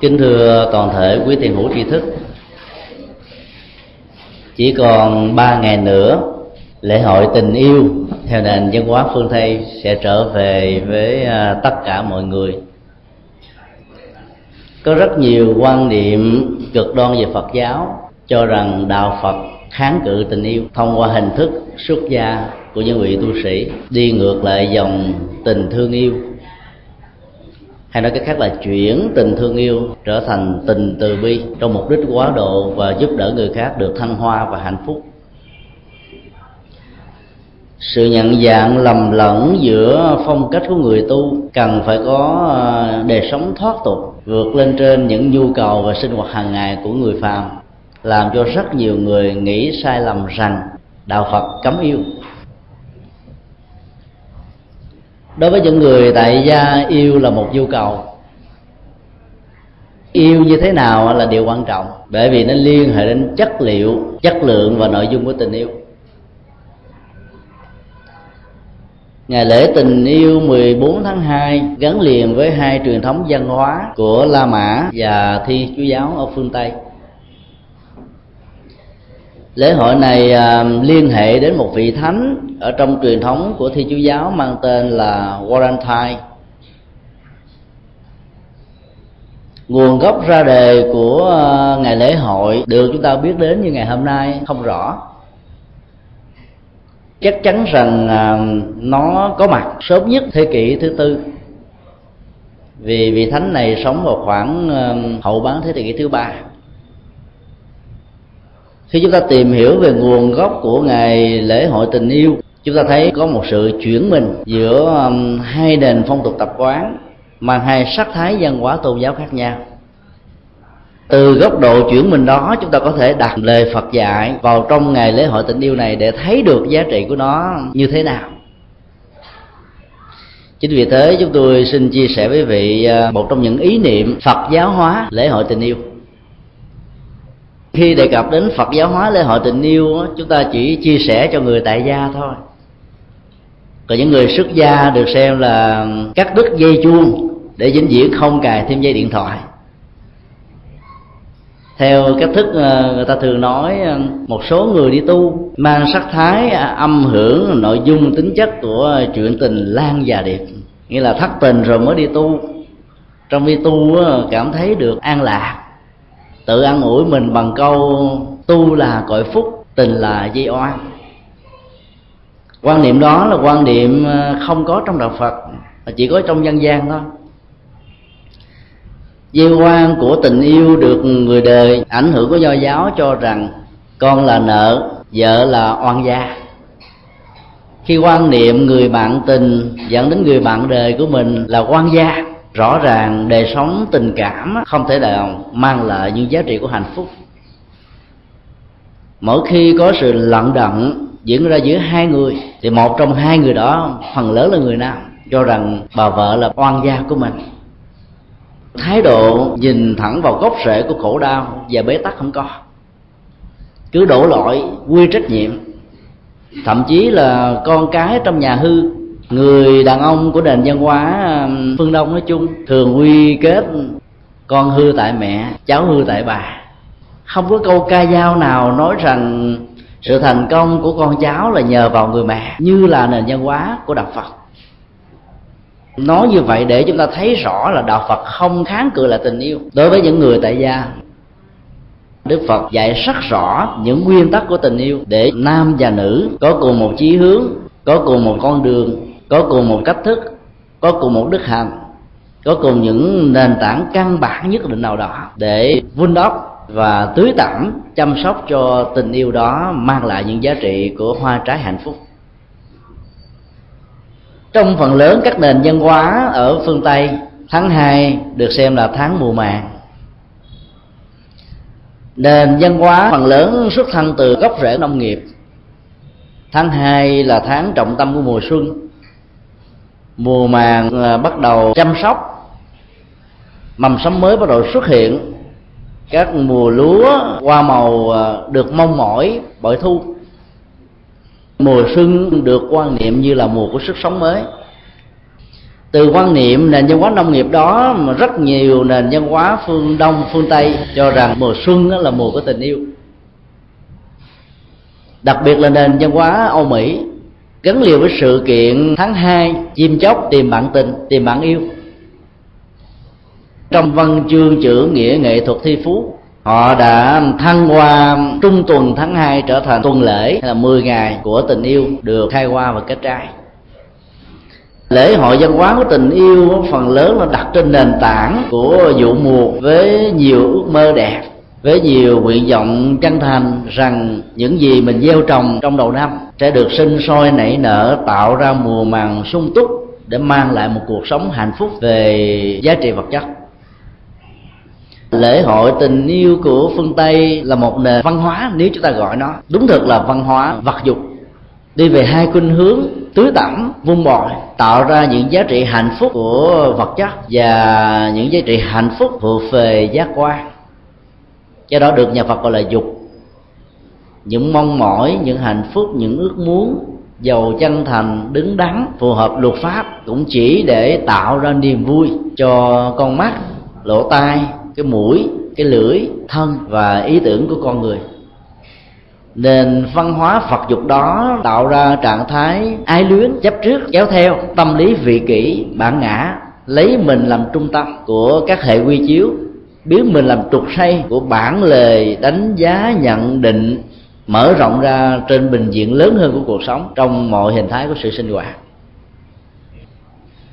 kính thưa toàn thể quý tiền hữu tri thức. Chỉ còn ba ngày nữa, lễ hội tình yêu theo nền văn hóa phương tây sẽ trở về với à, tất cả mọi người. Có rất nhiều quan niệm cực đoan về phật giáo cho rằng đạo phật kháng cự tình yêu thông qua hình thức xuất gia của những vị tu sĩ đi ngược lại dòng tình thương yêu hay nói cách khác là chuyển tình thương yêu trở thành tình từ bi trong mục đích quá độ và giúp đỡ người khác được thăng hoa và hạnh phúc. Sự nhận dạng lầm lẫn giữa phong cách của người tu cần phải có à, đề sống thoát tục, vượt lên trên những nhu cầu và sinh hoạt hàng ngày của người phàm, làm cho rất nhiều người nghĩ sai lầm rằng đạo phật cấm yêu. Đối với những người tại gia yêu là một nhu cầu yêu như thế nào là điều quan trọng, bởi vì nó liên hệ đến chất liệu, chất lượng và nội dung của tình yêu Ngày lễ tình yêu 14 tháng 2 gắn liền với hai truyền thống văn hóa của La Mã và Thi Chúa giáo ở phương Tây. Lễ hội này à, liên hệ đến một vị thánh ở trong truyền thống của Thi Chúa giáo mang tên là Valentine. Nguồn gốc ra đề của à, ngày lễ hội được chúng ta biết đến như ngày hôm nay không rõ. Chắc chắn rằng à, nó có mặt sớm nhất thế kỷ thứ tư. Vì vị thánh này sống vào khoảng hậu bán thế kỷ thứ ba khi chúng ta tìm hiểu về nguồn gốc của ngày lễ hội tình yêu, chúng ta thấy có một sự chuyển mình giữa um, hai nền phong tục tập quán mang hai sắc thái văn hóa tôn giáo khác nhau. Từ góc độ chuyển mình đó, chúng ta có thể đặt lời Phật dạy vào trong ngày lễ hội tình yêu này để thấy được giá trị của nó như thế nào. Chính vì thế, chúng tôi xin chia sẻ với vị uh, một trong những ý niệm Phật giáo hóa lễ hội tình yêu khi đề cập đến Phật giáo hóa lễ hội tình yêu chúng ta chỉ chia sẻ cho người tại gia thôi. Còn những người xuất gia được xem là cắt đứt dây chuông để vĩnh viễn không cài thêm dây điện thoại. Theo cách thức ờ, người ta thường nói ờ, một số người đi tu mang sắc thái à, âm hưởng, nội dung tính chất của chuyện tình lan và điệp, nghĩa là thất tình rồi mới đi tu. Trong đi tu cảm thấy được an lạc tự ăn ủi mình bằng câu, tu là cội phúc, tình là di oan. Quan niệm đó là quan niệm ờ, không có trong đạo phật chỉ có trong dân gian thôi. Di quan của tình yêu được người đời ảnh hưởng của do giáo cho rằng con là nợ, vợ là oan gia. Khi quan niệm người bạn tình dẫn đến người bạn đời của mình là quan gia rõ ràng đời sống tình cảm không thể nào mang lại những giá trị của hạnh phúc. Mỗi khi có sự lận đận diễn ra giữa hai người, thì một trong hai người đó, phần lớn là người nam, cho rằng bà vợ là oan gia của mình. Thái độ nhìn thẳng vào gốc rễ của khổ đau và bế tắc không có. Cứ đổ lỗi, quy trách nhiệm. Thậm chí là con cái trong nhà hư người đàn ông của nền văn hóa um, phương đông nói chung, thường quy kết, con hư tại mẹ, cháu hư tại bà. Không có câu ca dao nào nói rằng sự thành công của con cháu là nhờ vào người mẹ, như là nền văn hóa của đạo phật. Nói như vậy để chúng ta thấy rõ là đạo phật không kháng cự là tình yêu. Đối với những người tại gia, đức phật dạy rất rõ những nguyên tắc của tình yêu. Để nam và nữ có cùng một chí hướng, có cùng một con đường có cùng một cách thức, có cùng một đức hạnh, có cùng những nền tảng căn bản nhất định nào đó để vun đắp và tưới tẩm, chăm sóc cho tình yêu đó mang lại những giá trị của hoa trái hạnh phúc. Trong phần lớn các nền văn hóa ở phương tây, tháng 2 được xem là tháng mùa màng. Nền văn hóa phần lớn xuất thân từ gốc rễ nông nghiệp. Tháng 2 là tháng trọng tâm của mùa xuân mùa màng ờ, bắt đầu chăm sóc. Mầm sống mới bắt đầu xuất hiện. Các mùa lúa, hoa màu ờ, được mong mỏi bội thu. Mùa xuân được quan niệm như là mùa của sức sống mới. Từ quan niệm nền văn hóa nông nghiệp đó, mà rất nhiều nền văn hóa phương đông, phương tây cho rằng mùa xuân là mùa của tình yêu. Đặc biệt là nền văn hóa âu mỹ gắn liền với sự kiện tháng 2 chim chóc tìm bạn tình, tìm bạn yêu. Trong văn chương chữ nghĩa nghệ thuật thi phú, họ đã thăng hoa trung tuần tháng 2 trở thành tuần lễ là 10 ngày của tình yêu được khai hoa và kết trái lễ hội văn hóa của tình yêu, phần lớn là đặt trên nền tảng của vụ mùa với nhiều ước mơ đẹp với nhiều nguyện vọng chân thành rằng những gì mình gieo trồng trong đầu năm sẽ được sinh sôi nảy nở, tạo ra mùa màng sung túc để mang lại một cuộc sống hạnh phúc về giá trị vật chất. Lễ hội tình yêu của phương tây là một nền văn hóa, nếu chúng ta gọi nó. Đúng thực là văn hóa vật dục. Đi về hai khuynh hướng tưới tẩm vun bồi tạo ra những giá trị hạnh phúc của vật chất và những giá trị hạnh phúc thuộc về giác quan do đó được nhà phật gọi là dục. Những mong mỏi, những hạnh phúc, những ước muốn, giàu chân thành, đứng đắn, phù hợp luật pháp cũng chỉ để tạo ra niềm vui cho con mắt, lỗ tai, cái mũi, cái lưỡi, thân và ý tưởng của con người. Nền văn hóa phật dục đó tạo ra trạng thái ái luyến, chấp trước, kéo theo, tâm lý vị kỷ, bản ngã, lấy mình làm trung tâm của các hệ quy chiếu biến mình làm trục say của bản lề đánh giá, nhận định, mở rộng ra trên bình diện lớn hơn của cuộc sống trong mọi hình thái của sự sinh hoạt.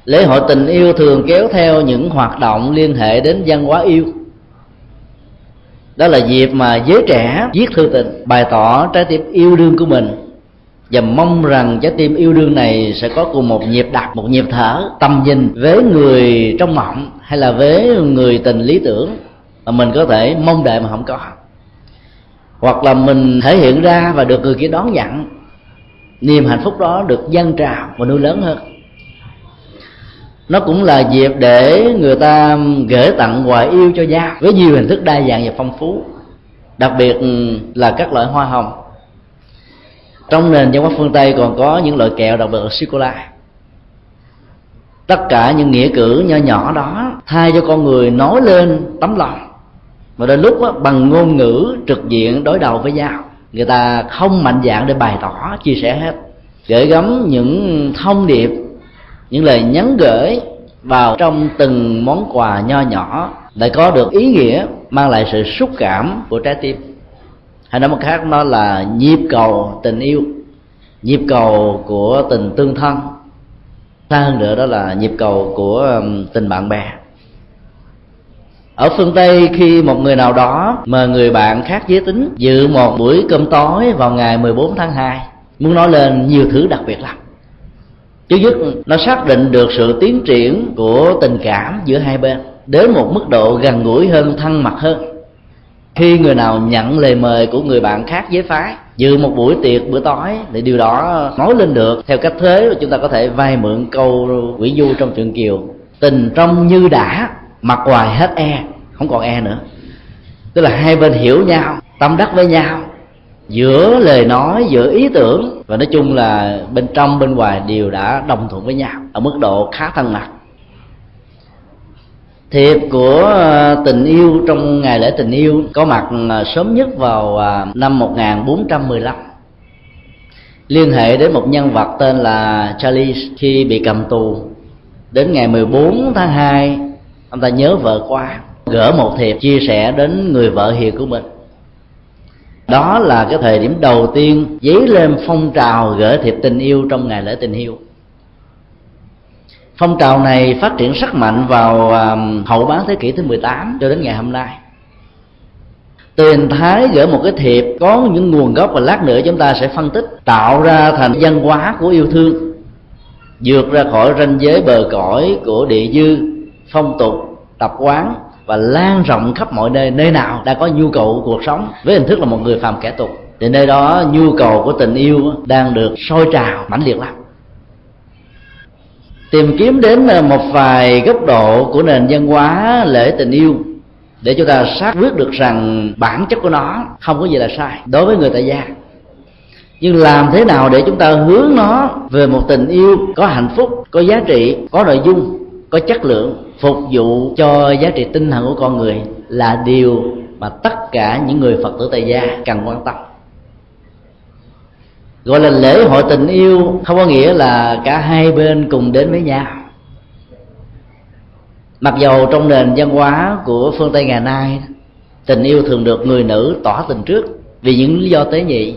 Lễ hội tình yêu thường kéo theo những hoạt động liên hệ đến văn hóa yêu. Đó là dịp mà giới trẻ viết thư tình, bày tỏ trái tim yêu đương của mình và mong rằng trái tim yêu đương này sẽ có cùng một nhịp đập một nhịp thở, tầm nhìn với người trong mộng hay là với người tình lý tưởng mà mình có thể mong đợi mà không có. Hoặc là mình thể hiện ra và được người kia đón nhận, niềm hạnh phúc đó được dâng trào và nuôi lớn hơn. Nó cũng là dịp để người ta gửi tặng quà yêu cho nhau với nhiều hình thức đa dạng và phong phú, đặc biệt là các loại hoa hồng trong nền văn hóa phương tây còn có những loại kẹo đặc biệt là sô cô la. Tất cả những nghĩa cử nho nhỏ đó thay cho con người nói lên tấm lòng. Và đến lúc đó, bằng ngôn ngữ trực diện đối đầu với nhau người ta không mạnh dạng để bày tỏ chia sẻ hết. Gửi gắm những thông điệp những lời nhắn gửi vào trong từng món quà nho nhỏ lại có được ý nghĩa mang lại sự xúc cảm của trái tim hay nói một khác, nó là nhịp cầu tình yêu, nhịp cầu của tình tương thân. Xa hơn nữa đó là nhịp cầu của tình bạn bè. Ở phương tây, khi một người nào đó mời người bạn khác giới tính dự một buổi cơm tối vào ngày 14 tháng 2 muốn nói lên nhiều thứ đặc biệt lắm. Thứ nhất, nó xác định được sự tiến triển của tình cảm giữa hai bên đến một mức độ gần gũi hơn, thân mật hơn khi người nào nhận lời mời của người bạn khác giới phái, dự một buổi tiệc bữa tối thì điều đó nói lên được. Theo cách thế, chúng ta có thể vay mượn câu quỷ du trong truyện kiều. Tình trong như đã, mặt ngoài hết e không còn e nữa. Tức là hai bên hiểu nhau, tâm đắc với nhau, giữa lời nói, giữa ý tưởng. Và nói chung là bên trong, bên ngoài đều đã đồng thuận với nhau ở mức độ khá thân mật thiệp của ờ, tình yêu trong ngày lễ tình yêu có mặt ờ, sớm nhất vào ờ, năm 1415 liên hệ đến một nhân vật tên là Charlie khi bị cầm tù. Đến ngày 14 tháng 2 ông ta nhớ vợ qua gỡ một thiệp chia sẻ đến người vợ hiền của mình. Đó là cái thời điểm đầu tiên dấy lên phong trào gửi thiệp tình yêu trong ngày lễ tình yêu phong trào này phát triển rất mạnh vào à, hậu bán thế kỷ thứ 18 cho đến ngày hôm nay. Tiền thái gửi một cái thiệp có những nguồn gốc và lát nữa chúng ta sẽ phân tích, tạo ra thành văn hóa của yêu thương, vượt ra khỏi ranh giới bờ cõi của địa dư, phong tục, tập quán và lan rộng khắp mọi nơi nơi nào đã có nhu cầu của cuộc sống với hình thức là một người phàm kẻ tục. Thì nơi đó nhu cầu của tình yêu đang được sôi trào mãnh liệt lắm tìm kiếm đến ờ, một vài góc độ của nền văn hóa lễ tình yêu để chúng ta xác quyết được rằng bản chất của nó không có gì là sai đối với người tại gia. Nhưng làm thế nào để chúng ta hướng nó về một tình yêu có hạnh phúc, có giá trị, có nội dung, có chất lượng, phục vụ cho giá trị tinh thần của con người là điều mà tất cả những người phật tử tại gia cần quan tâm gọi là lễ hội tình yêu không có nghĩa là cả hai bên cùng đến với nhau. Mặc dầu trong nền văn hóa của phương tây ngày nay, tình yêu thường được người nữ tỏ tình trước vì những lý do tế nhị.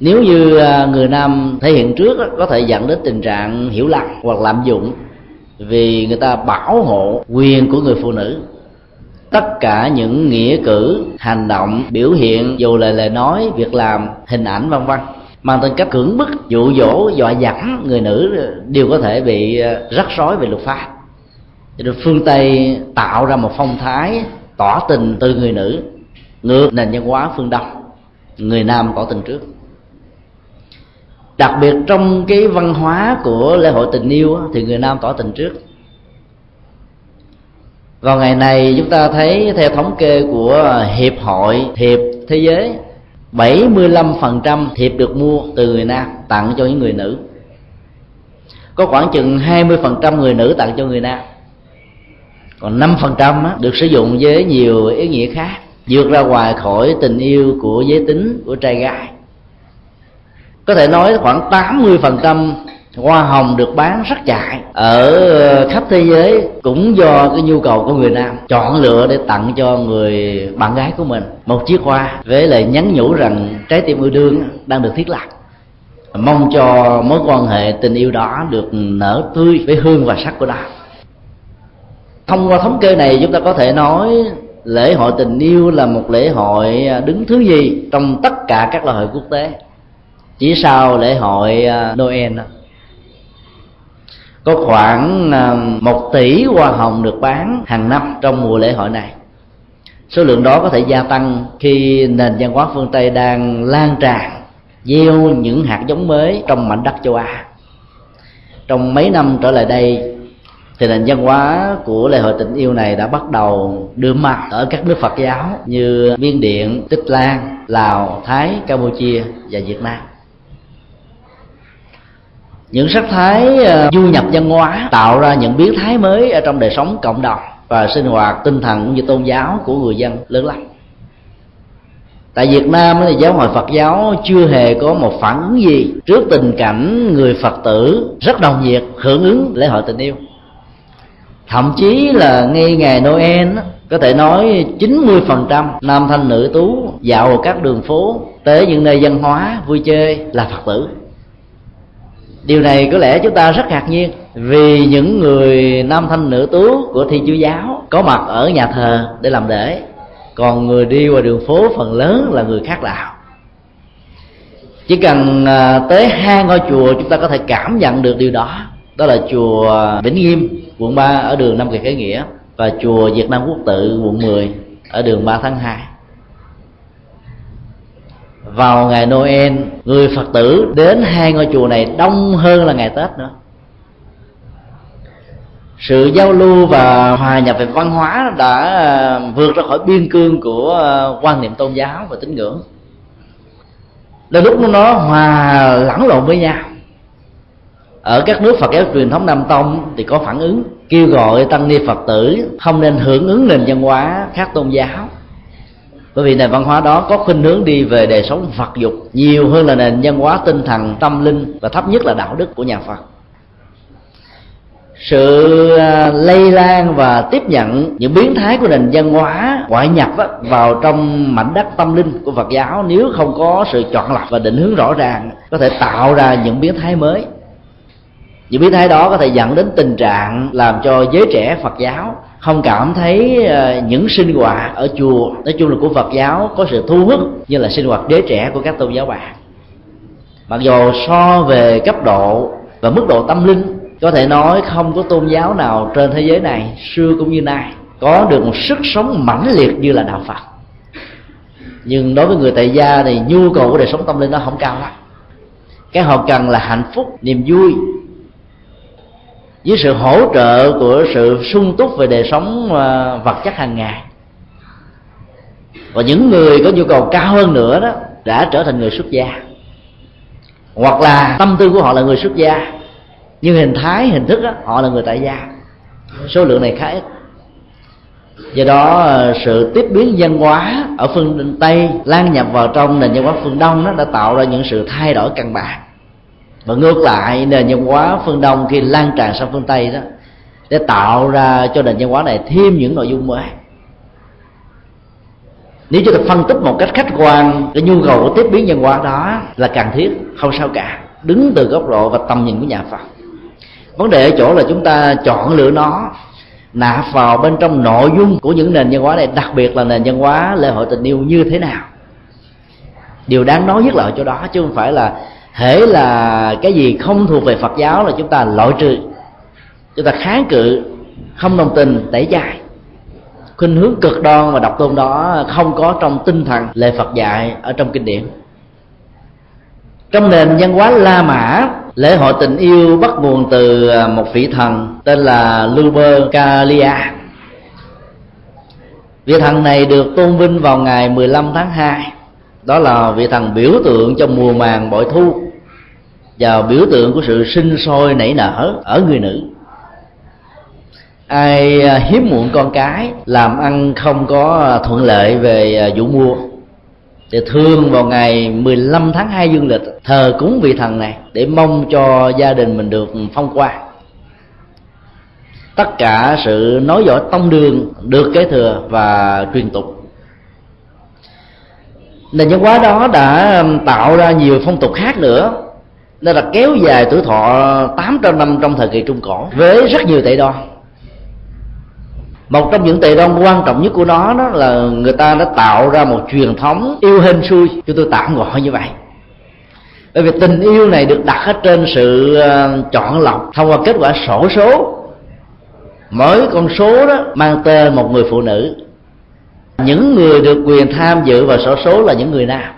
Nếu như à, người nam thể hiện trước có thể dẫn đến tình trạng hiểu lầm hoặc lạm dụng vì người ta bảo hộ quyền của người phụ nữ. Tất cả những nghĩa cử, hành động, biểu hiện dù lời lời nói, việc làm, hình ảnh, vân vân mang tính cách cưỡng bức, dụ dỗ, dọa dẫm người nữ đều có thể bị ờ, rắc rối về luật pháp. Cho nên phương tây tạo ra một phong thái tỏ tình từ người nữ, ngược nền văn hóa phương đông, người nam tỏ tình trước. Đặc biệt trong cái văn hóa của lễ hội tình yêu thì người nam tỏ tình trước. Vào ngày này, chúng ta thấy theo thống kê của hiệp hội, hiệp thế giới 75% thiệp được mua từ người nam tặng cho những người nữ. Có khoảng chừng 20% người nữ tặng cho người nam. Còn 5% được sử dụng với nhiều ý nghĩa khác, vượt ra ngoài khỏi tình yêu của giới tính của trai gái. Có thể nói khoảng 80% hoa hồng được bán rất chạy. Ở ờ, khắp thế giới cũng do cái nhu cầu của người nam. Chọn lựa để tặng cho người bạn gái của mình. Một chiếc hoa với lại nhắn nhủ rằng trái tim yêu đương đang được thiết lập. Mong cho mối quan hệ tình yêu đó được nở tươi với hương và sắc của nó. Thông qua thống kê này, chúng ta có thể nói lễ hội tình yêu là một lễ hội à, đứng thứ gì trong tất cả các lễ hội quốc tế. Chỉ sau lễ hội à, noel đó có khoảng à, một tỷ hoa hồng được bán hàng năm trong mùa lễ hội này. Số lượng đó có thể gia tăng khi nền văn hóa phương tây đang lan tràn gieo những hạt giống mới trong mảnh đất châu á. Trong mấy năm trở lại đây thì nền văn hóa của lễ hội tình yêu này đã bắt đầu đưa mặt ở các nước Phật giáo như Miên Điện, Tích Lan, Lào, Thái, Campuchia và Việt Nam những sắc thái ờ, du nhập văn hóa tạo ra những biến thái mới ở trong đời sống cộng đồng và sinh hoạt tinh thần cũng như tôn giáo của người dân lớn lắm. Tại Việt Nam thì giáo hội Phật giáo chưa hề có một phản ứng gì trước tình cảnh người Phật tử rất đồng nhiệt, hưởng ứng lễ hội tình yêu. Thậm chí là ngay ngày Noel có thể nói 90% nam thanh nữ tú dạo các đường phố tới những nơi văn hóa vui chơi là Phật tử điều này có lẽ chúng ta rất ngạc nhiên vì những người nam thanh nữ tú của thi chúa giáo có mặt ở nhà thờ để làm lễ. Còn người đi qua đường phố phần lớn là người khác đạo. Chỉ cần à, tới hai ngôi chùa chúng ta có thể cảm nhận được điều đó. Đó là chùa Vĩnh Nghiêm, quận 3 ở đường Nam Kỳ Khởi Nghĩa và chùa Việt Nam Quốc Tự, quận 10 ở đường 3 tháng 2 vào ngày Noel, người Phật tử đến hai ngôi chùa này đông hơn là ngày Tết nữa. Sự giao lưu và hòa nhập về văn hóa đã à, vượt ra khỏi biên cương của à, quan niệm tôn giáo và tín ngưỡng. Đến lúc nó hòa lẫn lộn với nhau. Ở các nước Phật giáo truyền thống Nam Tông thì có phản ứng, kêu gọi tăng ni Phật tử không nên hưởng ứng nền văn hóa khác tôn giáo bởi vì nền văn hóa đó có khuynh hướng đi về đời sống vật dục nhiều hơn là nền văn hóa tinh thần, tâm linh và thấp nhất là đạo đức của nhà Phật. Sự à, lây lan và tiếp nhận những biến thái của nền văn hóa ngoại nhập vào trong mảnh đất tâm linh của Phật giáo nếu không có sự chọn lọc và định hướng rõ ràng, có thể tạo ra những biến thái mới. Những biến thái đó có thể dẫn đến tình trạng làm cho giới trẻ phật giáo không cảm thấy ờ, những sinh hoạt ở chùa, nói chung là của phật giáo có sự thu hút như là sinh hoạt đế trẻ của các tôn giáo bạn. Mặc dù so về cấp độ và mức độ tâm linh, có thể nói không có tôn giáo nào trên thế giới này, xưa cũng như nay, có được một sức sống mãnh liệt như là đạo phật. Nhưng đối với người tại gia thì nhu cầu của đời sống tâm linh nó không cao lắm. Cái họ cần là hạnh phúc, niềm vui với sự hỗ trợ của sự sung túc về đời sống ờ, vật chất hàng ngày. Và những người có nhu cầu cao hơn nữa đó đã trở thành người xuất gia. Hoặc là tâm tư của họ là người xuất gia nhưng hình thái hình thức đó, họ là người tại gia. Số lượng này khá ít. Do đó ờ, sự tiếp biến văn hóa ở phương tây lan nhập vào trong nền văn hóa phương đông đó đã tạo ra những sự thay đổi căn bản và ngược lại, nền văn hóa phương đông khi lan tràn sang phương tây đó, để tạo ra cho nền văn hóa này thêm những nội dung mới. Nếu chúng ta phân tích một cách khách quan, cái nhu cầu của tiếp biến văn hóa đó là cần thiết, không sao cả. Đứng từ góc độ và tầm nhìn của nhà Phật. Vấn đề ở chỗ là chúng ta chọn lựa nó, nạp vào bên trong nội dung của những nền văn hóa này, đặc biệt là nền văn hóa lễ hội tình yêu như thế nào. Điều đáng nói nhất là ở chỗ đó, chứ không phải là hễ là cái gì không thuộc về phật giáo là chúng ta loại trừ. Chúng ta kháng cự, không đồng tình, tẩy chay. Khuynh hướng cực đoan và độc tôn đó không có trong tinh thần lệ phật dạy ở trong kinh điển. Trong nền văn hóa la mã, lễ hội tình yêu bắt nguồn từ à, một vị thần tên là Lupercalia vị thần này được tôn vinh vào ngày 15 tháng 2 đó là vị thần biểu tượng cho mùa màng bội thu và biểu tượng của sự sinh sôi nảy nở ở người nữ. Ai à, hiếm muộn con cái, làm ăn không có thuận lợi về à, vụ mua. Thì thường vào ngày 15 tháng 2 dương lịch, thờ cúng vị thần này, để mong cho gia đình mình được phong quang tất cả sự nói giỏi tông đường được kế thừa và truyền tục. Nền văn hóa đó đã tạo ra nhiều phong tục khác nữa nên là kéo dài tuổi thọ 800 năm trong thời kỳ trung cổ, với rất nhiều tệ đoan một trong những tệ đoan quan trọng nhất của nó đó là người ta đã tạo ra một truyền thống yêu hên xui. Cho tôi tạm gọi như vậy. Bởi vì tình yêu này được đặt ở trên sự ờ, chọn lọc thông qua kết quả sổ số. Mỗi con số đó mang tên một người phụ nữ. Những người được quyền tham dự vào sổ số là những người nam.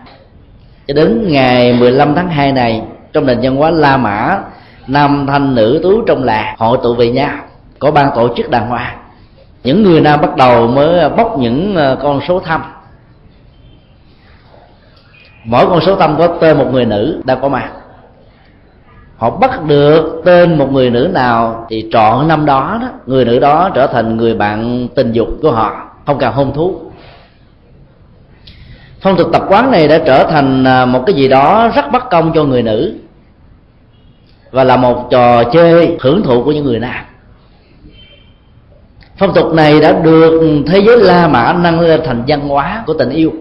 Cho đến ngày 15 tháng 2 này trong nền văn hóa La Mã nam thanh nữ tú trong làng hội tụ về nhau. Có ban tổ chức đàng hoàng. Những người nam bắt đầu mới bóc những ờ, con số thăm. Mỗi con số thăm có tên một người nữ đang có mặt. Họ bắt được tên một người nữ nào thì trọn năm đó, đó người nữ đó trở thành người bạn tình dục của họ không cần hôn thú phong tục tập quán này đã trở thành à, một cái gì đó rất bất công cho người nữ và là một trò chơi hưởng thụ của những người nam. Phong tục này đã được thế giới la mã nâng lên thành văn hóa của tình yêu.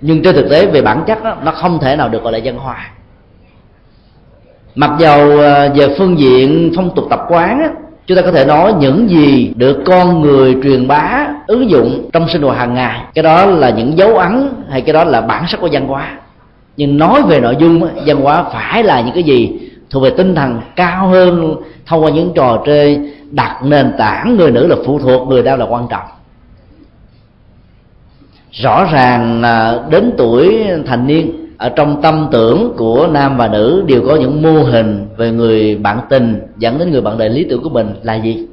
Nhưng trên thực tế về bản chất đó, nó không thể nào được gọi là văn hóa. Mặc dầu à, về phương diện phong tục tập quán chúng ta có thể nói những gì được con người truyền bá, ứng dụng trong sinh hoạt hàng ngày. Cái đó là những dấu ấn hay cái đó là bản sắc của văn hóa. Nhưng nói về nội dung văn hóa phải là những cái gì thuộc về tinh thần cao hơn thông qua những trò chơi đặt nền tảng, người nữ là phụ thuộc, người nam là quan trọng. Rõ ràng đến tuổi thành niên, ở trong tâm tưởng của nam và nữ đều có những mô hình về người bạn tình dẫn đến người bạn đời lý tưởng của mình là gì?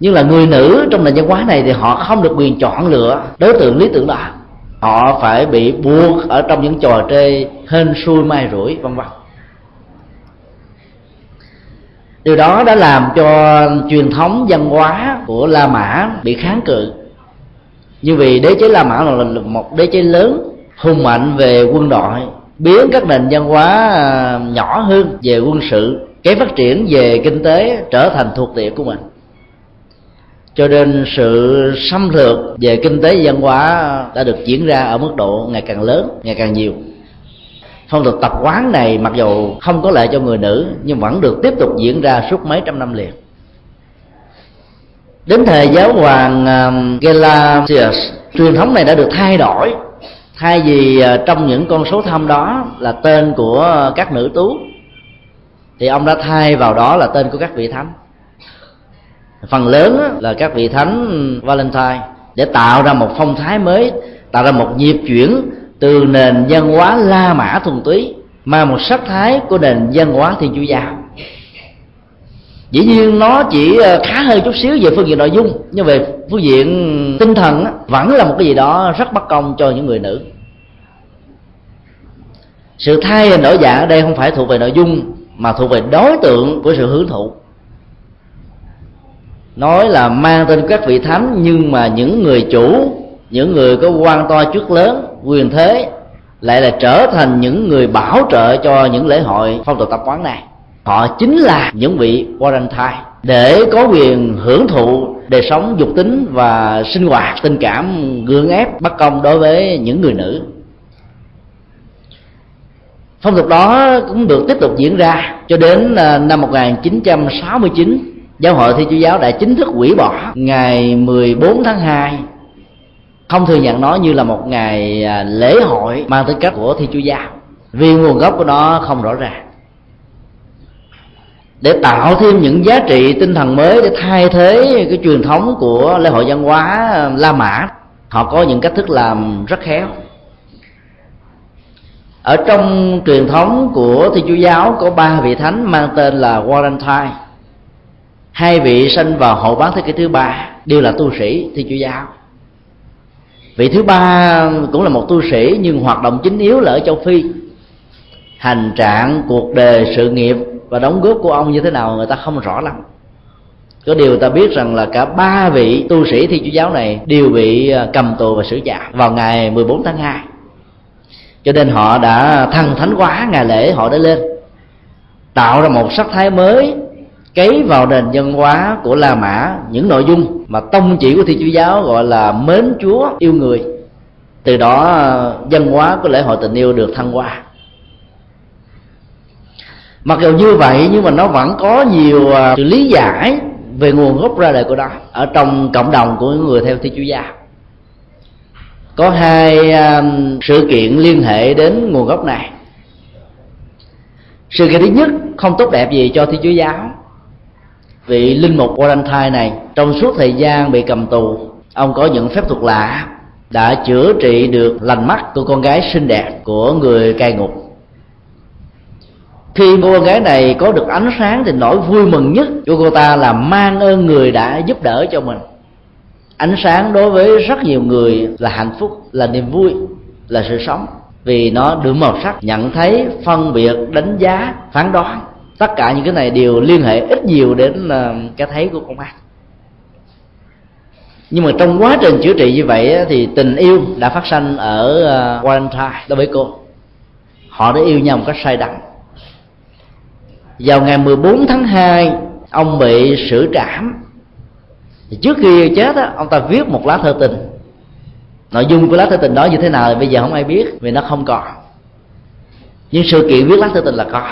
Nhưng là người nữ trong nền văn hóa này thì họ không được quyền chọn lựa đối tượng lý tưởng đó. Họ phải bị buộc ở trong những trò chơi hên xui mai rủi, vân vân. Điều đó đã làm cho truyền thống văn hóa của la mã bị kháng cự. Như vì đế chế la mã là một đế chế lớn, hùng mạnh về quân đội biến các nền văn hóa à, nhỏ hơn về quân sự, cái phát triển về kinh tế trở thành thuộc địa của mình. Cho nên sự xâm lược về kinh tế văn hóa đã được diễn ra ở mức độ ngày càng lớn, ngày càng nhiều. Phong tục tập quán này mặc dù không có lợi cho người nữ, nhưng vẫn được tiếp tục diễn ra suốt mấy trăm năm liền. Đến thời giáo hoàng à, Gela truyền thống này đã được thay đổi thay vì ờ, trong những con số thăm đó là tên của các nữ tú, thì ông đã thay vào đó là tên của các vị thánh. Phần lớn là các vị thánh Valentine, để tạo ra một phong thái mới, tạo ra một nhịp chuyển từ nền văn hóa la mã thuần túy, mà một sắc thái của nền văn hóa thiên chúa giáo dĩ nhiên nó chỉ ờ, khá hơn chút xíu về phương diện nội dung, nhưng về phương diện tinh thần vẫn là một cái gì đó rất bất công cho những người nữ. Sự thay hình đổi dạng ở đây không phải thuộc về nội dung, mà thuộc về đối tượng của sự hưởng thụ. Nói là mang tên các vị thánh, nhưng mà những người chủ, những người có quan to chức lớn, quyền thế, lại là trở thành những người bảo trợ cho những lễ hội phong tục tập quán này họ chính là những vị quarantine để có quyền hưởng thụ đời sống dục tính và sinh hoạt tình cảm gượng ép bất công đối với những người nữ. Phong tục đó cũng được tiếp tục diễn ra cho đến à, năm 1969 giáo hội thiên chúa giáo đã chính thức hủy bỏ ngày 14 tháng 2 không thừa nhận nó như là một ngày à, lễ hội mang tính cách của thiên chúa giáo. Vì nguồn gốc của nó không rõ ràng để tạo thêm những giá trị tinh thần mới để thay thế cái truyền thống của lễ hội văn hóa La Mã. Họ có những cách thức làm rất khéo. Ở trong truyền thống của thiên chúa giáo có ba vị thánh mang tên là Valentine hai vị sinh vào hậu bán thế kỷ thứ ba đều là tu sĩ thiên chúa giáo. Vị thứ ba cũng là một tu sĩ nhưng hoạt động chính yếu là ở châu phi. Hành trạng, cuộc đời, sự nghiệp và đóng góp của ông như thế nào người ta không rõ lắm. Có điều ta biết rằng là cả ba vị tu sĩ thiên chúa giáo này đều bị à, cầm tù và xử giả vào ngày 14 tháng 2 cho nên họ đã thăng thánh hóa ngày lễ họ đã lên, tạo ra một sắc thái mới, cấy vào nền văn hóa của La Mã, những nội dung mà tông chỉ của Thiên Chúa giáo gọi là mến Chúa yêu người. Từ đó dân văn hóa của lễ hội tình yêu được thăng hoa mặc dù như vậy nhưng mà nó vẫn có nhiều à, sự lý giải về nguồn gốc ra đời của nó ở trong cộng đồng của những người theo Thiên Chúa giáo có hai um, sự kiện liên hệ đến nguồn gốc này. Sự kiện thứ nhất không tốt đẹp gì cho Thiên Chúa giáo vị linh mục Valentine này trong suốt thời gian bị cầm tù ông có những phép thuật lạ đã chữa trị được lành mắt của con gái xinh đẹp của người cai ngục khi cô gái này có được ánh sáng thì nỗi vui mừng nhất của cô ta là mang ơn người đã giúp đỡ cho mình. Ánh sáng đối với rất nhiều người là hạnh phúc, là niềm vui, là sự sống. Vì nó được màu sắc, nhận thấy, phân biệt, đánh giá, phán đoán. Tất cả những cái này đều liên hệ ít nhiều đến ờ, cái thấy của con mắt. Nhưng mà trong quá trình chữa trị như vậy thì tình yêu đã phát sinh ở ờ, Valentine đối với cô. Họ đã yêu nhau một cách say đắm vào ngày 14 tháng 2 ông bị xử trảm. Trước khi chết đó, ông ta viết một lá thơ tình. Nội dung của lá thơ tình đó như thế nào thì bây giờ không ai biết vì nó không còn. Nhưng sự kiện viết lá thơ tình là có.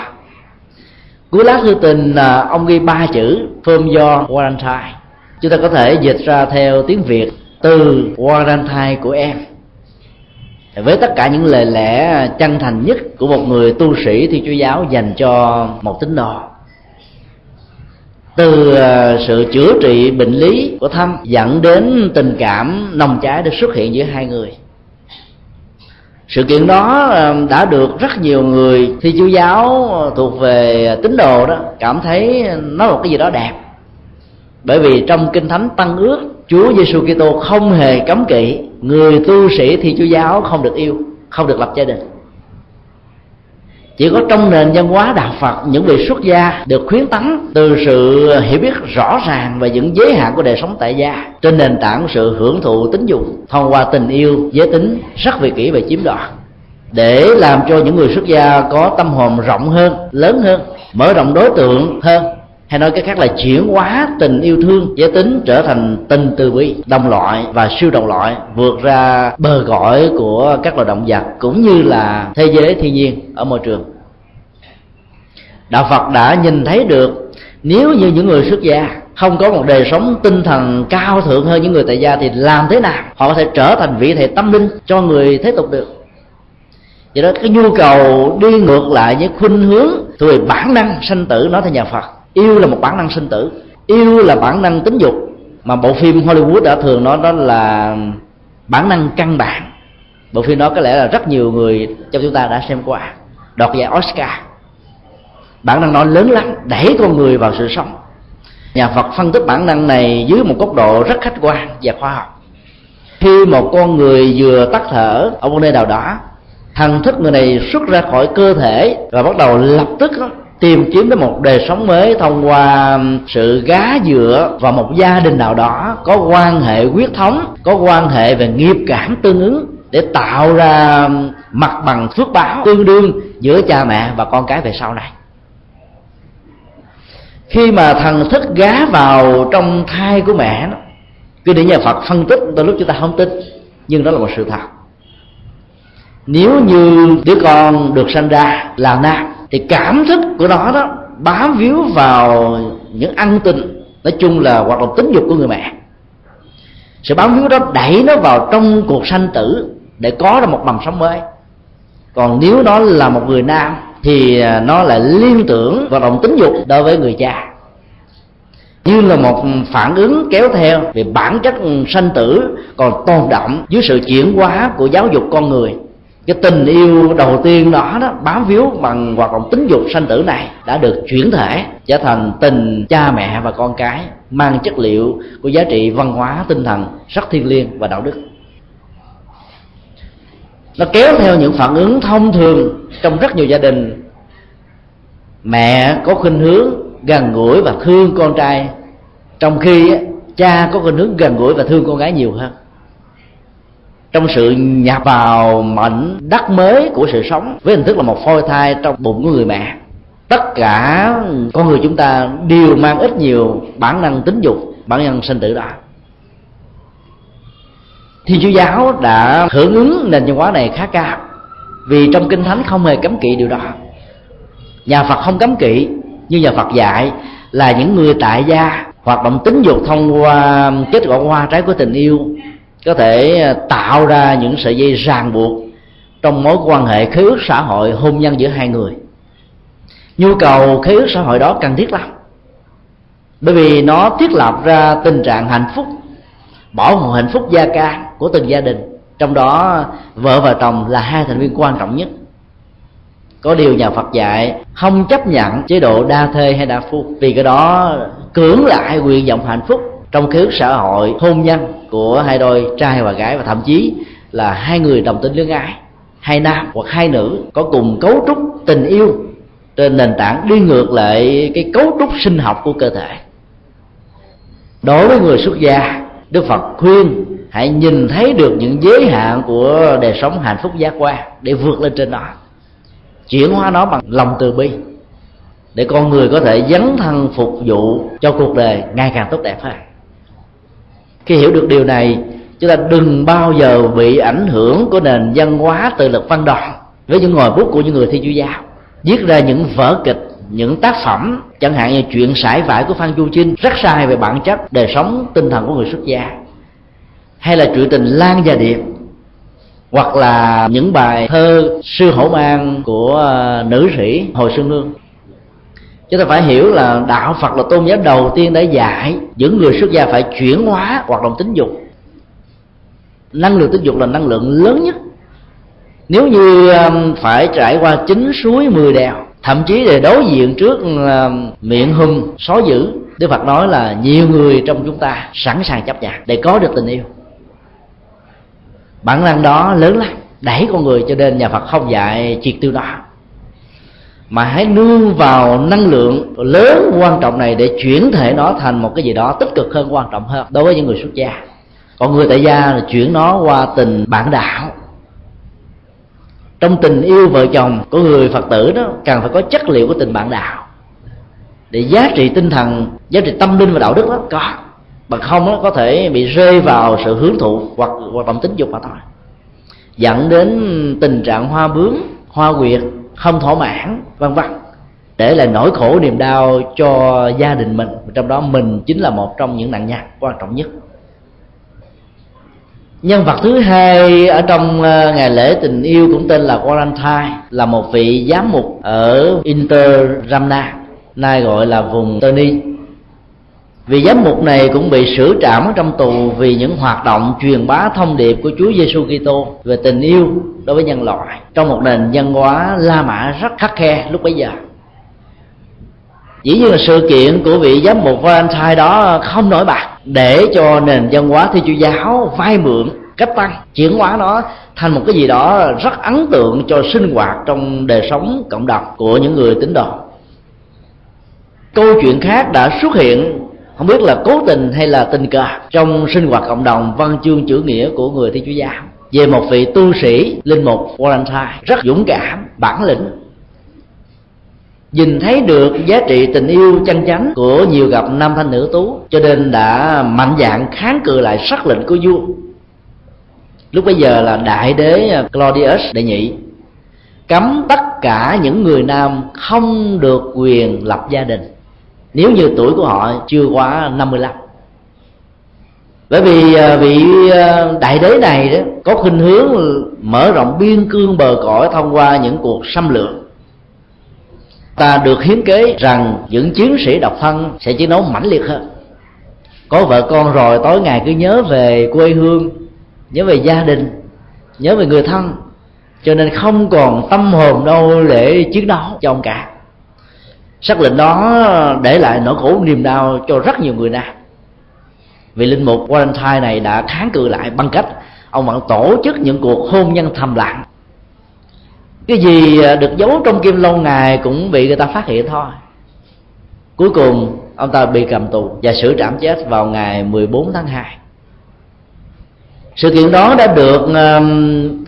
Cuối lá thư tình à, ông ghi ba chữ phơm do quarantine chúng ta có thể dịch ra theo tiếng việt từ quarantine của em với tất cả những lời lẽ chân thành nhất của một người tu sĩ thì chúa giáo dành cho một tín đồ. Từ ờ, sự chữa trị bệnh lý của thâm dẫn đến tình cảm nồng cháy được xuất hiện giữa hai người. Sự kiện đó ờ, đã được rất nhiều người thi chúa giáo thuộc về tín đồ đó cảm thấy nó một cái gì đó đẹp. Bởi vì trong kinh thánh tăng ước Chúa Giêsu Kitô không hề cấm kỵ. Người tu sĩ thì chúa giáo không được yêu, không được lập gia đình. Chỉ có trong nền văn hóa đạo Phật, những vị xuất gia được khuyến tấn từ sự hiểu biết rõ ràng về những giới hạn của đời sống tại gia, trên nền tảng sự hưởng thụ tính dục thông qua tình yêu, giới tính, rất vị kỷ về chiếm đoạt. Để làm cho những người xuất gia có tâm hồn rộng hơn, lớn hơn, mở rộng đối tượng hơn hay nói cái khác là chuyển hóa tình yêu thương giới tính trở thành tình từ bi, đồng loại và siêu đồng loại, vượt ra bờ cõi của các loài động vật cũng như là thế giới thiên nhiên ở môi trường. Đạo phật đã nhìn thấy được, nếu như những người xuất gia không có một đời sống tinh thần cao thượng hơn những người tại gia thì làm thế nào họ có thể trở thành vị thầy tâm linh cho người thế tục được? Vậy đó cái nhu cầu đi ngược lại với khuynh hướng từ bản năng sanh tử nói theo nhà phật yêu là một bản năng sinh tử. Yêu là bản năng tính dục. Mà bộ phim Hollywood đã thường nói đó là bản năng căn bản. Bộ phim đó có lẽ là rất nhiều người trong chúng ta đã xem qua. Đoạt giải Oscar. Bản năng nó lớn lắm, đẩy con người vào sự sống. Nhà Phật phân tích bản năng này dưới một góc độ rất khách quan và khoa học. Khi một con người vừa tắt thở ở một nơi nào đó thần thức người này xuất ra khỏi cơ thể và bắt đầu lập tức tìm kiếm đến một đời sống mới thông qua sự gá dựa vào một gia đình nào đó, có quan hệ huyết thống, có quan hệ về nghiệp cảm tương ứng để tạo ra mặt bằng phước báo tương đương giữa cha mẹ và con cái về sau này. Khi mà thần thức gá vào trong thai của mẹ đó cứ để nhà phật phân tích, đôi lúc chúng ta không tin, nhưng đó là một sự thật. Nếu như đứa con được sanh ra là nam thì cảm thức của nó đó bám víu vào những ăn tình, nói chung là hoạt động tính dục của người mẹ. Sự bám víu đó đẩy nó vào trong cuộc sanh tử để có ra một mầm sống mới. Còn nếu nó là một người nam thì à, nó lại liên tưởng hoạt động tính dục đối với người cha. Như là một phản ứng kéo theo về bản chất sanh tử còn tồn động dưới sự chuyển hóa của giáo dục con người cái tình yêu đầu tiên đó đó, bám víu bằng hoạt động tính dục sanh tử này đã được chuyển thể, trở thành tình cha mẹ và con cái, mang chất liệu của giá trị văn hóa, tinh thần rất thiêng liêng và đạo đức. Nó kéo theo những phản ứng thông thường trong rất nhiều gia đình. Mẹ có khuynh hướng gần gũi và thương con trai, trong khi cha có khuynh hướng gần gũi và thương con gái nhiều hơn trong sự nhập vào mảnh đất mới của sự sống, với hình thức là một phôi thai trong bụng của người mẹ. Tất cả con người chúng ta đều mang ít nhiều bản năng tính dục, bản năng sinh tử đó. Thiên chúa giáo đã hưởng ứng nền văn hóa này khá cao, vì trong kinh thánh không hề cấm kỵ điều đó. Nhà phật không cấm kỵ, nhưng nhà phật dạy là những người tại gia, hoạt động tính dục thông qua kết quả hoa trái của tình yêu có thể à, tạo ra những sợi dây ràng buộc trong mối quan hệ khế ước xã hội hôn nhân giữa hai người. Nhu cầu khế ước xã hội đó cần thiết lắm, bởi vì nó thiết lập ra tình trạng hạnh phúc, bảo hộ hạnh phúc gia ca của từng gia đình. Trong đó, vợ và chồng là hai thành viên quan trọng nhất. Có điều nhà Phật dạy không chấp nhận chế độ đa thê hay đa phu, vì cái đó cưỡng lại quyền vọng hạnh phúc trong khiếu xã hội, hôn nhân của hai đôi trai và gái và thậm chí là hai người đồng tính lương ái hai nam hoặc hai nữ có cùng cấu trúc tình yêu trên nền tảng đi ngược lại cái cấu trúc sinh học của cơ thể. Đối với người xuất gia, đức phật khuyên hãy nhìn thấy được những giới hạn của đời sống hạnh phúc giác quan để vượt lên trên đó chuyển hóa nó bằng lòng từ bi, để con người có thể dấn thân phục vụ cho cuộc đời ngày càng tốt đẹp hơn khi hiểu được điều này, chúng ta đừng bao giờ bị ảnh hưởng của nền văn hóa từ lực văn đoàn với những ngòi bút của những người thi chú giáo. Viết ra những vở kịch, những tác phẩm, chẳng hạn như chuyện sải vải của phan chu trinh rất sai về bản chất, đời sống, tinh thần của người xuất gia. Hay là chuyện tình lan và điệp, hoặc là những bài thơ sư hổ mang của ờ, nữ sĩ hồi xuân nương chúng ta phải hiểu là đạo phật là tôn giáo đầu tiên đã dạy những người xuất gia phải chuyển hóa hoạt động tính dục. Năng lượng tính dục là năng lượng lớn nhất. Nếu như um, phải trải qua chín suối mười đèo, thậm chí để đối diện trước um, miệng hùm xó dữ, đức phật nói là nhiều người trong chúng ta sẵn sàng chấp nhận để có được tình yêu. Bản năng đó lớn lắm, đẩy con người cho nên nhà phật không dạy triệt tiêu đó mà hãy nương vào năng lượng lớn quan trọng này để chuyển thể nó thành một cái gì đó tích cực hơn, quan trọng hơn đối với những người xuất gia. Còn người tại gia là chuyển nó qua tình bản đạo. Trong tình yêu vợ chồng của người phật tử đó cần phải có chất liệu của tình bạn đạo. Để giá trị tinh thần, giá trị tâm linh và đạo đức đó, có. Bằng không nó có thể bị rơi vào sự hướng thụ hoặc hoạt động tính dục mà thôi. Dẫn đến tình trạng hoa bướm, hoa quyệt không thỏa mãn, vân vân. Để lại nỗi khổ, niềm đau cho gia đình mình trong đó mình chính là một trong những nạn nhân quan trọng nhất. Nhân vật thứ hai ở trong ờ, ngày lễ tình yêu cũng tên là Valentine là một vị giám mục ở Inter Ramna, nay gọi là vùng Tony vì giám mục này cũng bị xử trảm trong tù vì những hoạt động truyền bá thông điệp của Chúa Giêsu Kitô về tình yêu đối với nhân loại. Trong một nền văn hóa La Mã rất khắc khe lúc bấy giờ. Dĩ nhiên là sự kiện của vị giám mục Valentine đó không nổi bật, để cho nền văn hóa thiên chúa giáo vay mượn, cách tăng, chuyển hóa nó thành một cái gì đó rất ấn tượng cho sinh hoạt trong đời sống cộng đồng của những người tín đồ. Câu chuyện khác đã xuất hiện không biết là cố tình hay là tình cờ. Trong sinh hoạt cộng đồng, văn chương chữ nghĩa của người thiên chúa giáo về một vị tu sĩ, linh mục Valentine, rất dũng cảm, bản lĩnh. Nhìn thấy được giá trị tình yêu chân chánh của nhiều gặp nam thanh nữ tú, cho nên đã mạnh dạng kháng cự lại sắc lệnh của vua. Lúc bây giờ là đại đế Claudius đệ nhị, cấm tất cả những người nam không được quyền lập gia đình nếu như tuổi của họ chưa quá 55 bởi vì à, vị à, đại đế này đó có khuynh hướng mở rộng biên cương bờ cõi thông qua những cuộc xâm lược. Ta được hiến kế rằng những chiến sĩ độc thân sẽ chiến đấu mãnh liệt hơn. Có vợ con rồi, tối ngày cứ nhớ về quê hương, nhớ về gia đình, nhớ về người thân, cho nên không còn tâm hồn đâu để chiến đấu cho ông cả sắc lệnh đó để lại nỗi khổ niềm đau cho rất nhiều người nam. Vị linh mục Valentine này đã kháng cự lại bằng cách ông vẫn tổ chức những cuộc hôn nhân thầm lặng. Cái gì được giấu trong kim lâu ngày cũng bị người ta phát hiện thôi. Cuối cùng, ông ta bị cầm tù và xử trảm chết vào ngày 14 tháng 2 sự kiện đó đã được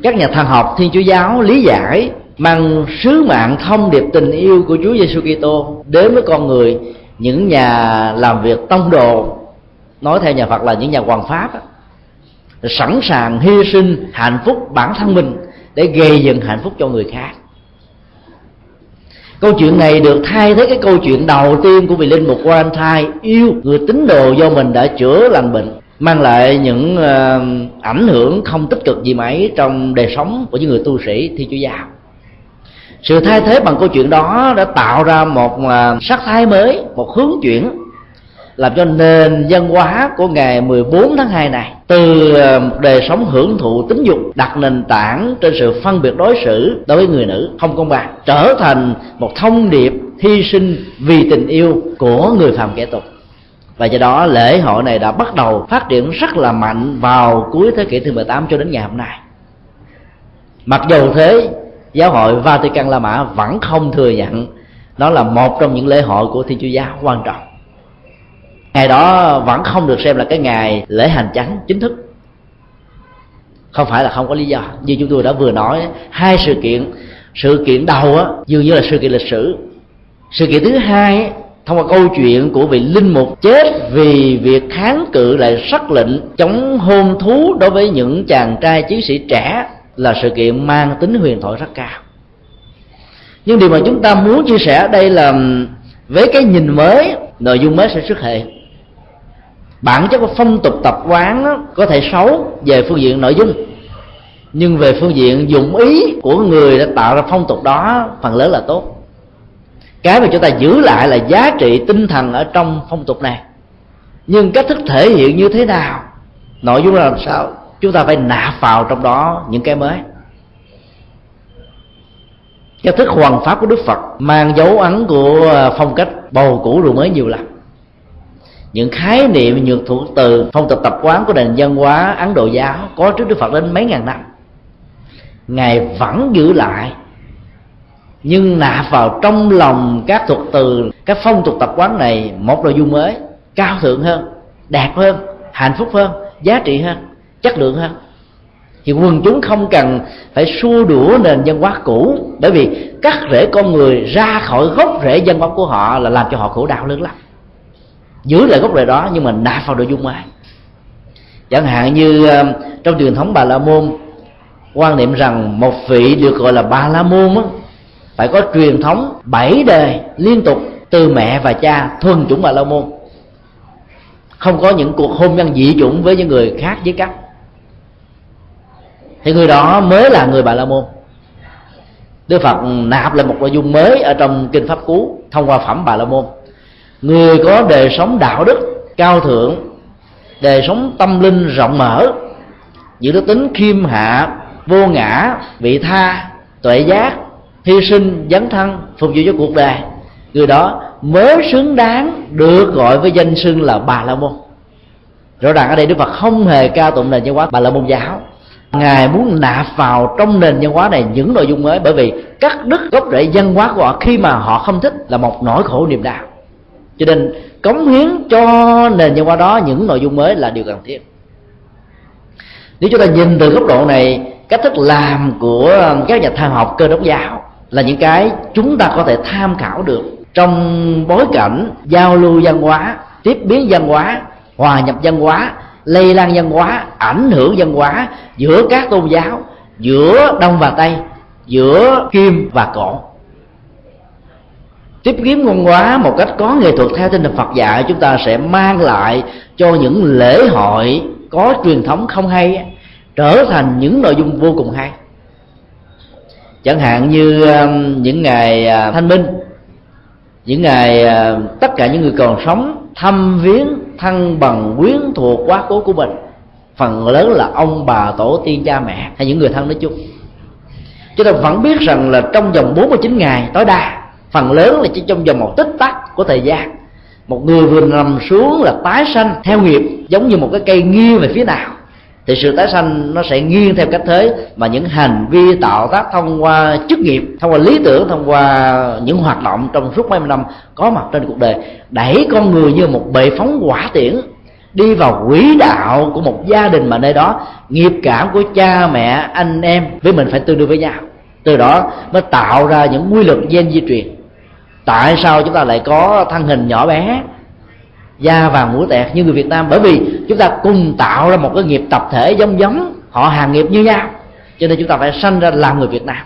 các nhà thần học, thiên chúa giáo lý giải mang sứ mạng thông điệp tình yêu của Chúa Giêsu Kitô đến với con người những nhà làm việc tông đồ nói theo nhà Phật là những nhà hoàng pháp sẵn sàng hy sinh hạnh phúc bản thân mình để gây dựng hạnh phúc cho người khác. Câu chuyện này được thay thế cái câu chuyện đầu tiên của vị linh mục quan yêu người tín đồ do mình đã chữa lành bệnh mang lại những uh, ảnh hưởng không tích cực gì mấy trong đời sống của những người tu sĩ thi chúa giáo sự thay thế bằng câu chuyện đó đã tạo ra một à, sắc thái mới, một hướng chuyển, làm cho nền văn hóa của ngày 14 tháng 2 này, từ à, đời sống hưởng thụ tính dục, đặt nền tảng trên sự phân biệt đối xử đối với người nữ không công bằng, trở thành một thông điệp hy sinh vì tình yêu của người phàm kẻ tục. Và do đó, lễ hội này đã bắt đầu phát triển rất là mạnh vào cuối thế kỷ thứ 18 cho đến ngày hôm nay. Mặc dù thế giáo hội Vatican La Mã vẫn không thừa nhận nó là một trong những lễ hội của Thiên Chúa giáo quan trọng. Ngày đó vẫn không được xem là cái ngày lễ hành chánh chính thức. Không phải là không có lý do. Như chúng tôi đã vừa nói, hai sự kiện sự kiện đầu á, dường như là sự kiện lịch sử. Sự kiện thứ hai, thông qua câu chuyện của vị linh mục chết vì việc kháng cự lại sắc lệnh chống hôn thú đối với những chàng trai chiến sĩ trẻ là sự kiện mang tính huyền thoại rất cao. Nhưng điều mà chúng ta muốn chia sẻ ở đây là với cái nhìn mới, nội dung mới sẽ xuất hiện. Bản chất của phong tục tập quán có thể xấu về phương diện nội dung, nhưng về phương diện dụng ý của người đã tạo ra phong tục đó, phần lớn là tốt. Cái mà chúng ta giữ lại là giá trị tinh thần ở trong phong tục này. Nhưng cách thức thể hiện như thế nào? Nội dung là làm sao? Chúng ta phải nạp vào trong đó những cái mới. Cái thức hoàn pháp của đức phật, mang dấu ấn của ờ, phong cách bầu cũ rồi mới nhiều lắm những khái niệm nhược thuộc từ phong tục tập quán của nền văn hóa, ấn độ giáo có trước đức phật đến mấy ngàn năm. Ngài vẫn giữ lại, nhưng nạp vào trong lòng các thuật từ, các phong tục tập quán này một nội dung mới, cao thượng hơn đạt hơn, hạnh phúc hơn, giá trị hơn chất lượng hơn thì quần chúng không cần phải xua đũa nền văn hóa cũ bởi vì cắt rễ con người ra khỏi gốc rễ văn hóa của họ là làm cho họ khổ đau lớn lắm. Giữ lại gốc rễ đó nhưng mà nạp vào nội dung mai chẳng hạn như ờ, trong truyền thống bà la môn quan niệm rằng một vị được gọi là bà la môn á, phải có truyền thống bảy đời liên tục từ mẹ và cha thuần chủng bà la môn. Không có những cuộc hôn nhân dị chủng với những người khác với các thì người đó mới là người bà la môn. Đức phật nạp lại một nội dung mới ở trong kinh pháp cú thông qua phẩm bà la môn. Người có đời sống đạo đức cao thượng đời sống tâm linh rộng mở, giữ đức tính khiêm hạ, vô ngã, vị tha, tuệ giác, hy sinh, dấn thân, phục vụ cho cuộc đời, người đó mới xứng đáng được gọi với danh xưng là bà la môn. Rõ ràng ở đây đức phật không hề ca tụng nền văn hóa bà la môn giáo ngài muốn nạp vào trong nền văn hóa này những nội dung mới, bởi vì cắt đứt gốc rễ văn hóa của họ khi mà họ không thích là một nỗi khổ niềm đau. Cho nên, cống hiến cho nền văn hóa đó những nội dung mới là điều cần thiết. Nếu chúng ta nhìn từ góc độ này, cách thức làm của các nhà tham học cơ đốc giáo là những cái chúng ta có thể tham khảo được trong bối cảnh giao lưu văn hóa, tiếp biến văn hóa, hòa nhập văn hóa lây lan văn hóa, ảnh hưởng văn hóa giữa các tôn giáo, giữa đông và tây, giữa kim và cổ. Tiếp kiếm văn hóa một cách có nghệ thuật theo tinh thần Phật dạy, chúng ta sẽ mang lại cho những lễ hội có truyền thống không hay trở thành những nội dung vô cùng hay. Chẳng hạn như um, những ngày à, thanh minh, những ngày à, tất cả những người còn sống thăm viếng thân bằng quyến thuộc quá cố của mình. Phần lớn là ông bà tổ tiên cha mẹ hay những người thân nói chung. Chúng ta vẫn biết rằng là trong vòng 49 ngày tối đa, phần lớn là chỉ trong vòng một tích tắc của thời gian. Một người vừa nằm xuống là tái sanh theo nghiệp, giống như một cái cây nghiêng về phía nào thì sự tái sanh nó sẽ nghiêng theo cách thế mà những hành vi tạo tác thông qua chức nghiệp, thông qua lý tưởng, thông qua những hoạt động trong suốt mấy năm có mặt trên cuộc đời, đẩy con người như một bệ phóng quả tiễn, đi vào quỹ đạo của một gia đình mà nơi đó nghiệp cảm của cha, mẹ, anh em với mình phải tương đương với nhau. Từ đó mới tạo ra những quy luật gen di truyền. Tại sao chúng ta lại có thân hình nhỏ bé da vàng mũi tẹt như người Việt Nam. Bởi vì chúng ta cùng tạo ra một cái nghiệp tập thể giống giống họ hàng nghiệp như nhau. Cho nên chúng ta phải sanh ra làm người Việt Nam.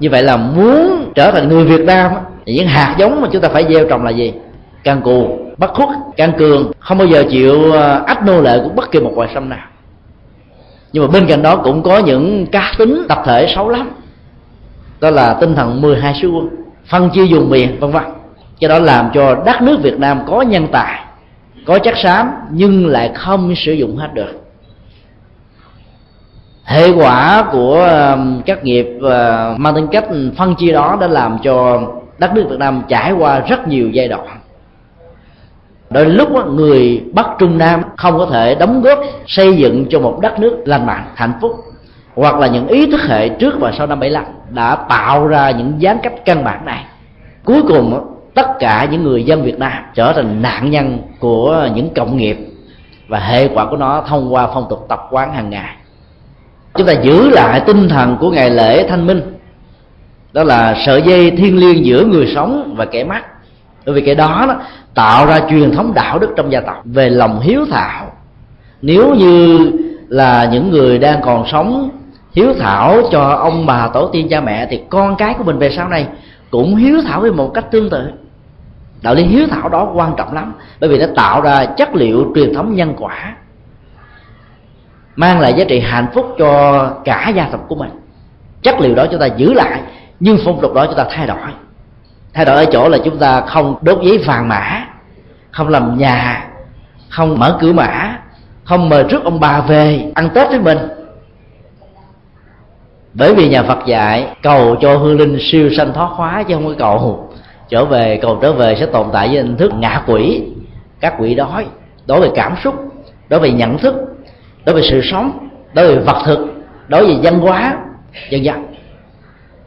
Như vậy là muốn trở thành người Việt Nam thì những hạt giống mà chúng ta phải gieo trồng là gì? Can cù bất khuất can cường, không bao giờ chịu ờ, ách nô lệ của bất kỳ một loài sâm nào. Nhưng mà bên cạnh đó cũng có những cá tính tập thể xấu lắm. Đó là tinh thần 12 sứ quân phân chia dùng miền, vân vân cho đó làm cho đất nước Việt Nam có nhân tài, có chất xám, nhưng lại không sử dụng hết được. Hệ quả của um, các nghiệp uh, mang tính cách phân chia đó đã làm cho đất nước Việt Nam trải qua rất nhiều giai đoạn. Đôi lúc người Bắc Trung Nam không có thể đóng góp xây dựng cho một đất nước lành mạnh, hạnh phúc, hoặc là những ý thức hệ trước và sau năm 75 đã tạo ra những gián cách căn bản này. Cuối cùng tất cả những người dân Việt Nam trở thành nạn nhân của những cộng nghiệp và hệ quả của nó thông qua phong tục tập quán hàng ngày. Chúng ta giữ lại tinh thần của ngày lễ thanh minh đó là sợi dây thiên liêng giữa người sống và kẻ mắt bởi vì cái đó, đó tạo ra truyền thống đạo đức trong gia tộc. Về lòng hiếu thảo nếu như là những người đang còn sống hiếu thảo cho ông bà tổ tiên cha mẹ thì con cái của mình về sau này cũng hiếu thảo với một cách tương tự. Đạo lý hiếu thảo đó quan trọng lắm, bởi vì nó tạo ra chất liệu truyền thống nhân quả, mang lại giá trị hạnh phúc cho cả gia tộc của mình. Chất liệu đó chúng ta giữ lại, nhưng phong tục đó chúng ta thay đổi. Thay đổi ở chỗ là chúng ta không đốt giấy vàng mã, không làm nhà, không mở cửa mã, không mời trước ông bà về ăn tết với mình bởi vì nhà Phật dạy, cầu cho hương linh siêu sanh thoát hóa chứ không có cầu. Trở về, cầu trở về sẽ tồn tại với hình thức ngạ quỷ. Các quỷ đói, đối với cảm xúc, đối với nhận thức, đối với sự sống, đối với vật thực, đối với văn hóa dân dân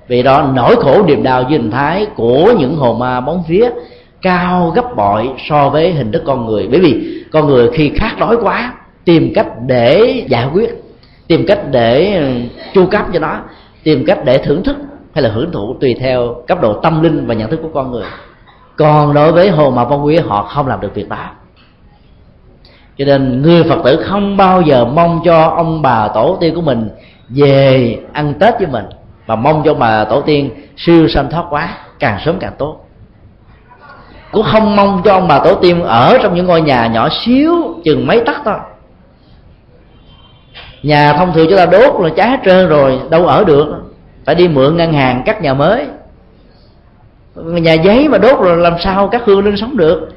vì đó, nỗi khổ niềm đau với hình thái của những hồn ma bóng phía cao gấp bội so với hình thức con người. Bởi vì con người khi khát đói quá, tìm cách để giải quyết tìm cách để ừ, chu cấp cho nó, tìm cách để thưởng thức hay là hưởng thụ tùy theo cấp độ tâm linh và nhận thức của con người. Còn đối với hồ mà phong quý, họ không làm được việc đó. Cho nên người phật tử không bao giờ mong cho ông bà tổ tiên của mình về ăn tết với mình và mong cho bà tổ tiên siêu sanh thoát quá càng sớm càng tốt. Cũng không mong cho ông bà tổ tiên ở trong những ngôi nhà nhỏ xíu, chừng mấy tấc thôi nhà thông thường chúng ta đốt là cháy hết trơn rồi, đâu ở được. Phải đi mượn ngân hàng cắt nhà mới. Nhà giấy mà đốt rồi làm sao các hương linh sống được?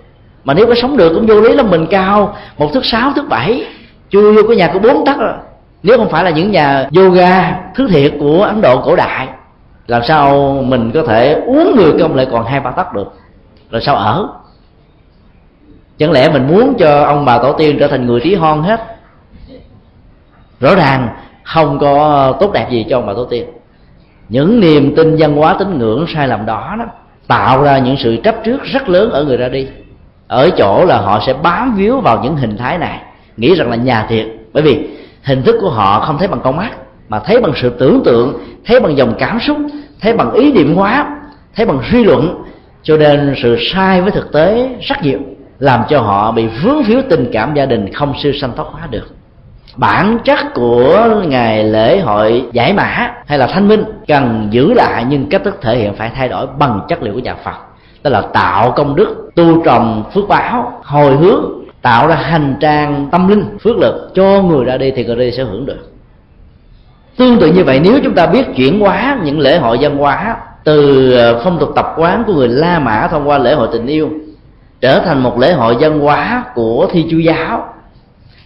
Mà nếu có sống được cũng vô lý lắm, mình cao một thước sáu, thước bảy. Chưa vô cái nhà có bốn tấc à. nếu không phải là những nhà yoga thứ thiệt của ấn độ cổ đại, làm sao mình có thể uống người công lại còn hai ba tấc được? Rồi sao ở? Chẳng lẽ mình muốn cho ông bà tổ tiên trở thành người trí hon hết? Rõ ràng không có tốt đẹp gì cho ông bà tổ tiên. Những niềm tin văn hóa tín ngưỡng sai lầm đó, đó tạo ra những sự chấp trước rất lớn ở người ra đi. Ở chỗ là họ sẽ bám víu vào những hình thái này. Nghĩ rằng là nhà thiệt bởi vì hình thức của họ không thấy bằng con mắt mà thấy bằng sự tưởng tượng thấy bằng dòng cảm xúc thấy bằng ý niệm hóa thấy bằng suy luận. Cho nên sự sai với thực tế rất nhiều làm cho họ bị vướng víu tình cảm gia đình không siêu sanh thoát hóa được bản chất của ngày lễ hội giải mã hay là thanh minh cần giữ lại nhưng cách thức thể hiện phải thay đổi bằng chất liệu của nhà phật, tức là tạo công đức, tu trồng phước báo, hồi hướng, tạo ra hành trang tâm linh, phước lực cho người ra đi thì người đi sẽ hưởng được. Tương tự như vậy, nếu chúng ta biết chuyển hóa những lễ hội văn hóa từ ờ, phong tục tập quán của người la mã thông qua lễ hội tình yêu trở thành một lễ hội văn hóa của thi chúa giáo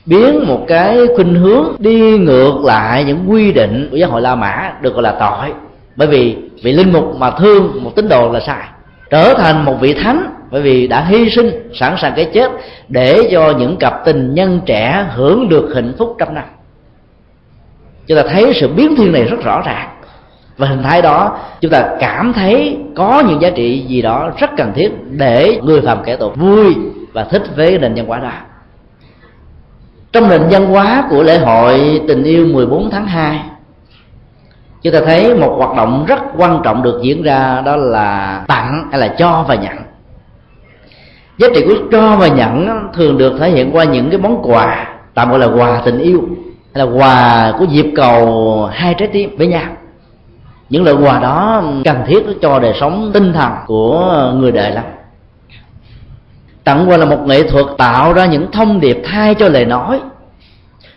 biến một cái khuynh hướng đi ngược lại những quy định của giáo hội La Mã được gọi là tội. Bởi vì vị linh mục mà thương một tín đồ là sai, trở thành một vị thánh bởi vì đã hy sinh, sẵn sàng cái chết để cho những cặp tình nhân trẻ hưởng được hạnh phúc trăm năm. Chúng ta thấy sự biến thiên này rất rõ ràng. Và hình thái đó, chúng ta cảm thấy có những giá trị gì đó rất cần thiết để người phạm kẻ tội vui và thích với nền văn hóa đó trong nền văn hóa của lễ hội tình yêu 14 tháng 2 chúng ta thấy một hoạt động rất quan trọng được diễn ra, đó là tặng hay là cho và nhận. Giá trị của cho và nhận thường được thể hiện qua những cái món quà, tạm gọi là quà tình yêu, hay là quà của dịp cầu hai trái tim với nhau. Những loại quà đó cần thiết cho đời sống tinh thần của người đời lắm tặng quà là một nghệ thuật tạo ra những thông điệp thay cho lời nói.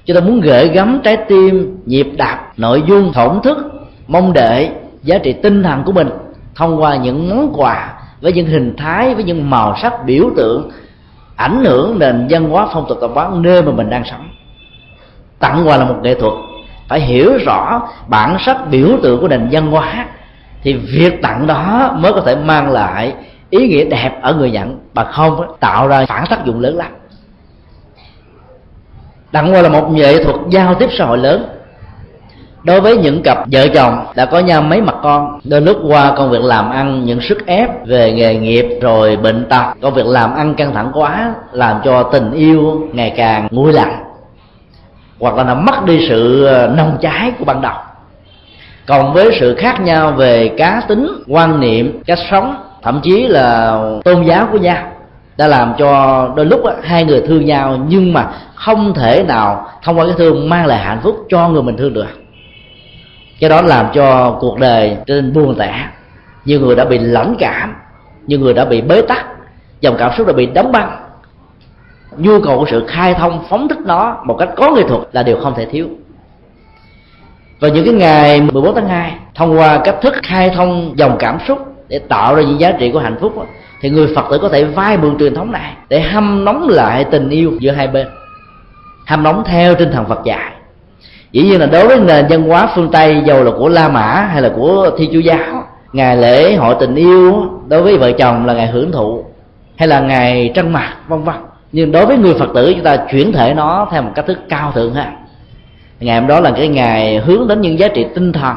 Chúng ta muốn gửi gắm trái tim, nhịp đập nội dung thổn thức, mong đợi giá trị tinh thần của mình thông qua những món quà với những hình thái, với những màu sắc, biểu tượng, ảnh hưởng nền văn hóa phong tục tập quán nơi mà mình đang sống. Tặng quà là một nghệ thuật. Phải hiểu rõ bản sắc, biểu tượng của nền văn hóa thì việc tặng đó mới có thể mang lại ý nghĩa đẹp ở người nhận, mà không tạo ra phản tác dụng lớn lắm. Đặng qua là một nghệ thuật giao tiếp xã hội lớn. Đối với những cặp vợ chồng đã có nhau mấy mặt con đôi lúc qua công việc làm ăn, những sức ép về nghề nghiệp rồi bệnh tật, công việc làm ăn căng thẳng quá, làm cho tình yêu ngày càng nguôi lạnh, hoặc là nó mất đi sự ờ, nông nồng cháy của ban đầu. Còn với sự khác nhau về cá tính, quan niệm, cách sống thậm chí là tôn giáo của nhau đã làm cho đôi lúc hai người thương nhau nhưng mà không thể nào thông qua cái thương mang lại hạnh phúc cho người mình thương được. Cái đó làm cho cuộc đời trên buồn tẻ. Nhiều người đã bị lãnh cảm, nhiều người đã bị bế tắc, dòng cảm xúc đã bị đóng băng. Nhu cầu của sự khai thông, phóng thích nó một cách có nghệ thuật là điều không thể thiếu. Và những cái ngày 14 tháng 2 thông qua cách thức khai thông dòng cảm xúc để tạo ra những giá trị của hạnh phúc thì người phật tử có thể vay mượn truyền thống này để hâm nóng lại tình yêu giữa hai bên, hâm nóng theo tinh thần phật dạy. Dĩ nhiên là đối với nền văn hóa phương tây, dầu là của la mã hay là của thi chúa giáo, ngày lễ hội tình yêu đối với vợ chồng là ngày hưởng thụ hay là ngày trăng mặt vân vân. Nhưng đối với người phật tử, chúng ta chuyển thể nó theo một cách thức cao thượng ha. Ngày hôm đó là cái ngày hướng đến những giá trị tinh thần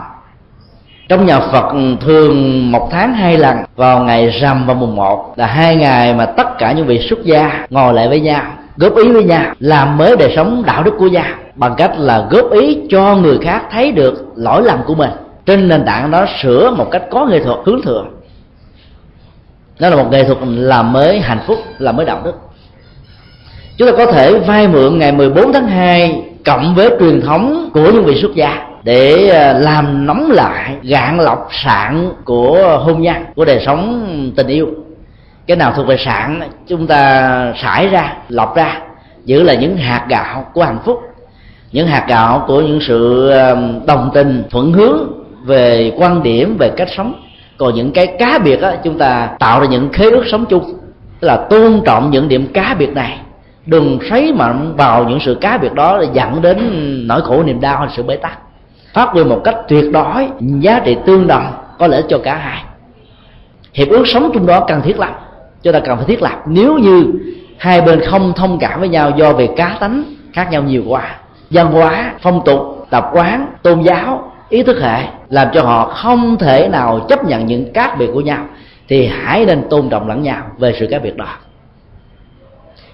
trong nhà Phật thường một tháng hai lần, vào ngày rằm và mùng một là hai ngày mà tất cả những vị xuất gia ngồi lại với nhau, góp ý với nhau, làm mới đời sống đạo đức của gia bằng cách là góp ý cho người khác thấy được lỗi lầm của mình. Trên nền tảng đó sửa một cách có nghệ thuật hướng thượng. Đó là một nghệ thuật làm mới hạnh phúc, làm mới đạo đức. Chúng ta có thể vay mượn ngày 14 tháng 2 cộng với truyền thống của những vị xuất gia để à, làm nóng lại gạn lọc sạn của hôn nhân của đời sống tình yêu. Cái nào thuộc về sạn chúng ta xải ra lọc ra giữ là những hạt gạo của hạnh phúc những hạt gạo của những sự à, đồng tình thuận hướng về quan điểm về cách sống. Còn những cái cá biệt á, chúng ta tạo ra những khế ước sống chung tức là tôn trọng những điểm cá biệt này. Đừng xoáy mạnh vào những sự cá biệt đó để dẫn đến nỗi khổ niềm đau hay sự bế tắc phát huy một cách tuyệt đối, giá trị tương đồng, có lẽ cho cả hai. Hiệp ước sống chung đó cần thiết lắm chúng ta cần phải thiết lập. Nếu như hai bên không thông cảm với nhau do về cá tánh khác nhau nhiều quá, văn hóa, phong tục, tập quán, tôn giáo, ý thức hệ, làm cho họ không thể nào chấp nhận những khác biệt của nhau, thì hãy nên tôn trọng lẫn nhau về sự khác biệt đó.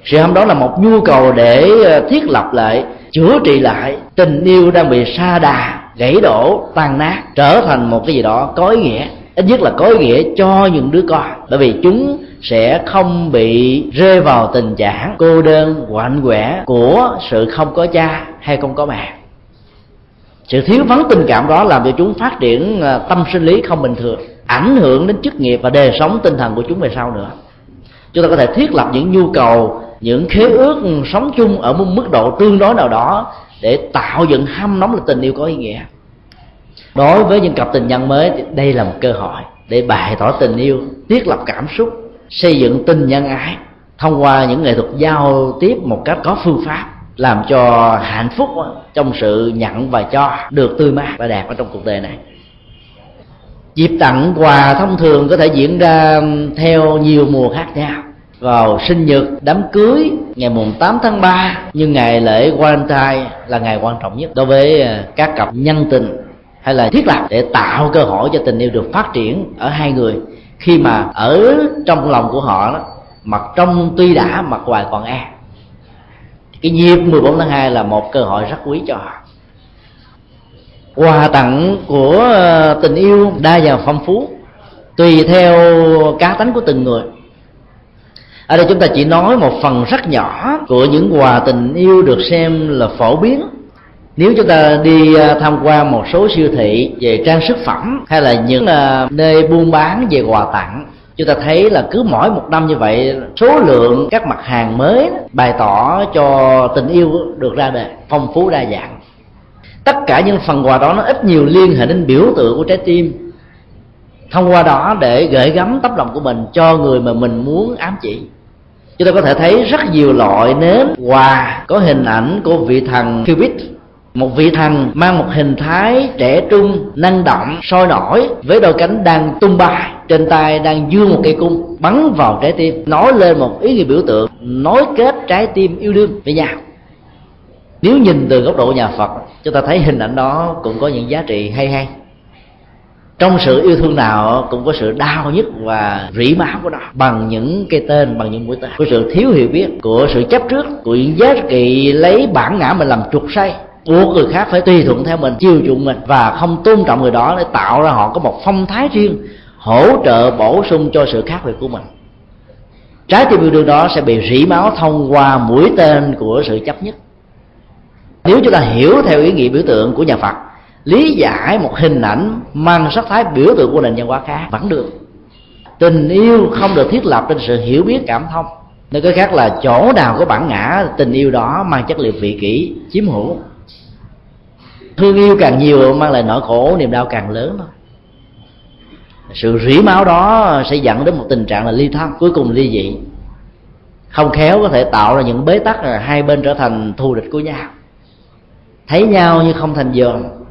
Sự hâm đó là một nhu cầu để ờ, thiết lập lại, chữa trị lại tình yêu đang bị sa đà gãy đổ, tan nát, trở thành một cái gì đó có ý nghĩa. Ít nhất là có ý nghĩa cho những đứa con. Bởi vì chúng sẽ không bị rơi vào tình trạng cô đơn, quạnh quẻ của sự không có cha hay không có mẹ. Sự thiếu vắng tình cảm đó làm cho chúng phát triển à, tâm sinh lý không bình thường, ảnh hưởng đến chức nghiệp và đời sống tinh thần của chúng về sau nữa. Chúng ta có thể thiết lập những nhu cầu, những khế ước ừ, sống chung ở một mức độ tương đối nào đó để tạo dựng hâm nóng là tình yêu có ý nghĩa. Đối với những cặp tình nhân mới thì đây là một cơ hội để bày tỏ tình yêu, thiết lập cảm xúc, xây dựng tình nhân ái thông qua những nghệ thuật giao tiếp một cách có phương pháp, làm cho hạnh phúc trong sự nhận và cho được tươi mát và đẹp ở trong cuộc đời này. Dịp tặng quà thông thường có thể diễn ra theo nhiều mùa khác nhau vào sinh nhật đám cưới ngày mùng 8 tháng 3 nhưng ngày lễ Valentine là ngày quan trọng nhất đối với à, các cặp nhân tình hay là thiết lập để tạo cơ hội cho tình yêu được phát triển ở hai người. Khi mà ở trong lòng của họ đó, mặt trong tuy đã mặt ngoài còn e. Cái dịp 14 tháng 2 là một cơ hội rất quý cho họ. Quà tặng của à, tình yêu đa dạng phong phú tùy theo cá tánh của từng người ở đây chúng ta chỉ nói một phần rất nhỏ của những quà tình yêu được xem là phổ biến. Nếu chúng ta đi à, tham quan một số siêu thị về trang sức phẩm hay là những à, nơi buôn bán về quà tặng, chúng ta thấy là cứ mỗi một năm như vậy, số lượng các mặt hàng mới bày tỏ cho tình yêu được ra đời, phong phú đa dạng. Tất cả những phần quà đó nó ít nhiều liên hệ đến biểu tượng của trái tim. Thông qua đó để gửi gắm tấm lòng của mình cho người mà mình muốn ám chỉ chúng ta có thể thấy rất nhiều loại nến. Quà, có hình ảnh của vị thần Cupid một vị thần mang một hình thái trẻ trung, năng động, sôi nổi, với đôi cánh đang tung bay. Trên tay đang dương một cây cung, bắn vào trái tim, nói lên một ý nghĩa biểu tượng, nối kết trái tim yêu đương với nhau. Nếu nhìn từ góc độ nhà phật, chúng ta thấy hình ảnh đó cũng có những giá trị hay hay trong sự yêu thương nào cũng có sự đau nhất và rỉ máu của nó. Bằng những cái tên, bằng những mũi tên. Của sự thiếu hiểu biết, của sự chấp trước, của những giá trị lấy bản ngã mình làm trục say. Buộc người khác phải tùy thuận theo mình, chiều chuộng mình và không tôn trọng người đó để tạo ra họ có một phong thái riêng, hỗ trợ bổ sung cho sự khác biệt của mình. Trái tim yêu đương đó sẽ bị rỉ máu thông qua mũi tên của sự chấp nhất. Nếu chúng ta hiểu theo ý nghĩa biểu tượng của nhà phật lý giải một hình ảnh mang sắc thái biểu tượng của nền văn hóa khác vẫn được. Tình yêu không được thiết lập trên sự hiểu biết, cảm thông. Nơi cái khác là chỗ nào có bản ngã, tình yêu đó mang chất liệu vị kỷ, chiếm hữu. Thương yêu càng nhiều mang lại nỗi khổ, niềm đau càng lớn. Thôi sự rỉ máu đó sẽ dẫn đến một tình trạng là ly thân, cuối cùng ly dị. Không khéo có thể tạo ra những bế tắc là hai bên trở thành thù địch của nhau. Thấy nhau như không thành giường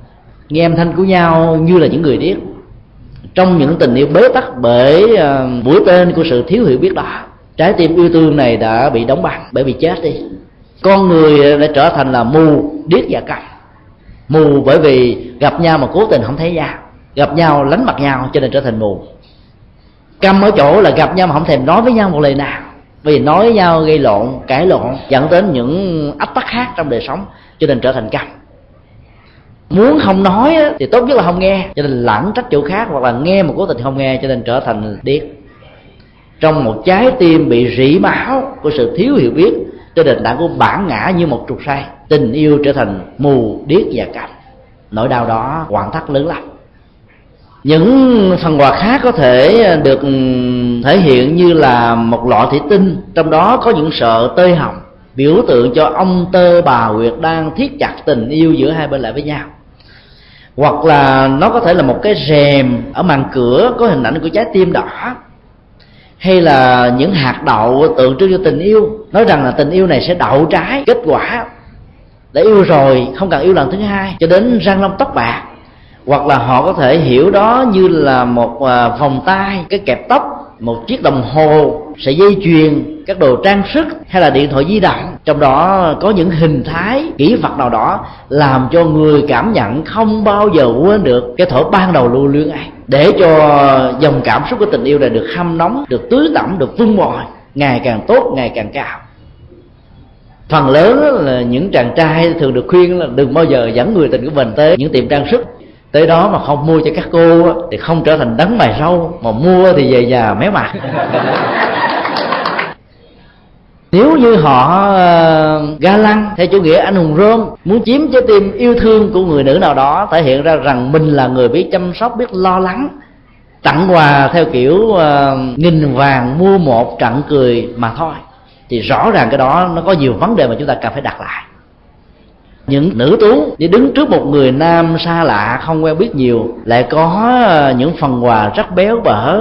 nghe âm thanh của nhau như là những người điếc. Trong những tình yêu bế tắc bởi ờ, mũi tên của sự thiếu hiểu biết đó, trái tim yêu thương này đã bị đóng băng, bởi vì chết đi. Con người đã trở thành là mù, điếc và câm mù bởi vì gặp nhau mà cố tình không thấy nhau gặp nhau lánh mặt nhau cho nên trở thành mù. Câm ở chỗ là gặp nhau mà không thèm nói với nhau một lời nào, vì nói với nhau gây lộn, cãi lộn, dẫn đến những ách tắc khác trong đời sống, cho nên trở thành câm muốn không nói thì tốt nhất là không nghe. Cho nên lãng trách chỗ khác, hoặc là nghe một cố tình không nghe, cho nên trở thành điếc. Trong một trái tim bị rỉ máu của sự thiếu hiểu biết trên nền tảng của bản ngã như một trục say tình yêu trở thành mù, điếc và câm nỗi đau đó hoàn thắt lớn lắm. Những phần quà khác có thể được ừ, thể hiện như là một lọ thủy tinh. Trong đó có những sợ tơi hồng, biểu tượng cho ông tơ bà nguyệt đang thiết chặt tình yêu giữa hai bên lại với nhau hoặc là nó có thể là một cái rèm ở màn cửa có hình ảnh của trái tim đỏ. Hay là những hạt đậu tượng trưng cho tình yêu. Nói rằng là tình yêu này sẽ đậu trái kết quả để yêu rồi, không cần yêu lần thứ hai, cho đến răng long tóc bạc. Hoặc là họ có thể hiểu đó như là một à, vòng tay, cái kẹp tóc một chiếc đồng hồ sợi dây chuyền các đồ trang sức hay là điện thoại di động. Trong đó có những hình thái, kỹ vật nào đó làm cho người cảm nhận không bao giờ quên được cái thổ ban đầu lưu luyến ấy. Để cho dòng cảm xúc của tình yêu này được hâm nóng, được tưới tẩm, được vun bồi, ngày càng tốt, ngày càng cao. Phần lớn là những chàng trai thường được khuyên là đừng bao giờ dẫn người tình của mình tới những tiệm trang sức tới đó mà không mua cho các cô thì không trở thành đấng mày râu mà mua thì về nhà méo mặt. Nếu như họ uh, ga lăng theo chủ nghĩa anh hùng rôm muốn chiếm trái tim yêu thương của người nữ nào đó thể hiện ra rằng mình là người biết chăm sóc biết lo lắng tặng quà theo kiểu uh, nghìn vàng mua một trận cười mà thôi thì rõ ràng cái đó nó có nhiều vấn đề mà chúng ta cần phải đặt lại những nữ tú đi đứng trước một người nam xa lạ không quen biết nhiều lại có ờ, những phần quà rất béo bở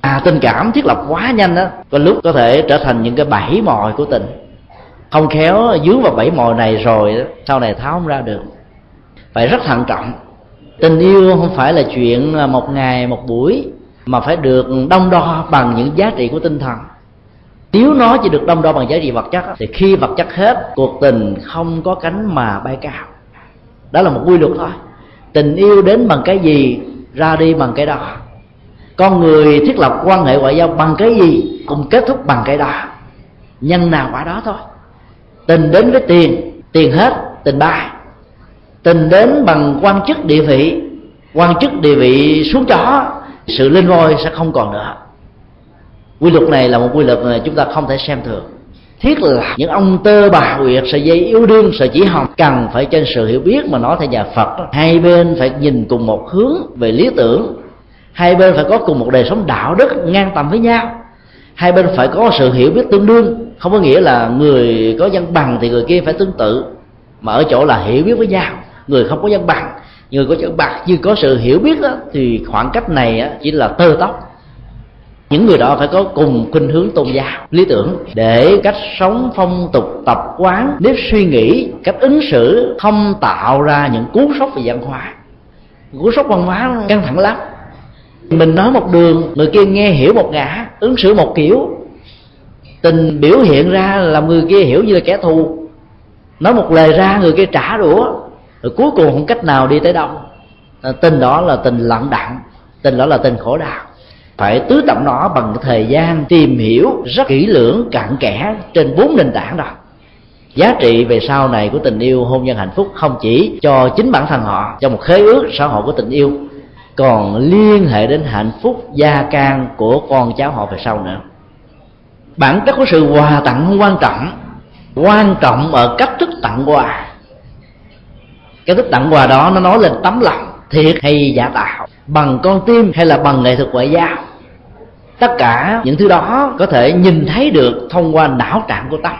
à tình cảm thiết lập quá nhanh đó có lúc có thể trở thành những cái bẫy mồi của tình. Không khéo ờ, dướng vào bẫy mồi này rồi đó, sau này tháo không ra được. Phải rất thận trọng. Tình yêu không phải là chuyện ờ, một ngày một buổi mà phải được đông đo bằng những giá trị của tinh thần nếu nó chỉ được đông đo bằng giá trị vật chất thì khi vật chất hết, cuộc tình không có cánh mà bay cao. Đó là một quy luật thôi. Tình yêu đến bằng cái gì, ra đi bằng cái đó. Con người thiết lập quan hệ ngoại giao bằng cái gì, cũng kết thúc bằng cái đó. Nhân nào quả đó thôi. Tình đến với tiền tiền hết, tình bay. Tình đến bằng quan chức địa vị, quan chức địa vị xuống chó, sự lên ngôi sẽ không còn nữa quy luật này là một quy luật mà chúng ta không thể xem thường. Thiết là những ông tơ bà huyệt sợi dây yêu đương sợi chỉ hồng cần phải trên sự hiểu biết mà nói theo nhà phật. Hai bên phải nhìn cùng một hướng về lý tưởng. Hai bên phải có cùng một đời sống đạo đức ngang tầm với nhau. Hai bên phải có sự hiểu biết tương đương. Không có nghĩa là người có văn bằng thì người kia phải tương tự mà ở chỗ là hiểu biết với nhau. Người không có văn bằng người có văn bằng nhưng có sự hiểu biết đó, thì khoảng cách này chỉ là tơ tóc những người đó phải có cùng khuynh hướng tôn giáo, lý tưởng để cách sống phong tục tập quán. Nếp suy nghĩ, cách ứng xử không tạo ra những cú sốc về văn hóa. Cú sốc văn hóa căng thẳng lắm. Mình nói một đường, người kia nghe hiểu một ngã, ứng xử một kiểu. Tình biểu hiện ra là người kia hiểu như là kẻ thù. Nói một lời ra, người kia trả đũa. Rồi cuối cùng không cách nào đi tới đâu. Tình đó là tình lặng đặng, tình đó là tình khổ đau phải tứ tập nó bằng thời gian tìm hiểu rất kỹ lưỡng cặn kẽ trên bốn nền tảng đó. Giá trị về sau này của tình yêu, hôn nhân hạnh phúc không chỉ cho chính bản thân họ, cho một khế ước xã hội của tình yêu, còn liên hệ đến hạnh phúc gia can của con cháu họ về sau nữa. Bản chất của sự quà tặng không quan trọng quan trọng ở cách thức tặng quà. Cái thức tặng quà đó nó nói lên tấm lòng thiệt hay giả tạo, bằng con tim hay là bằng nghệ thuật ngoại giao tất cả những thứ đó có thể nhìn thấy được thông qua não trạng của tâm.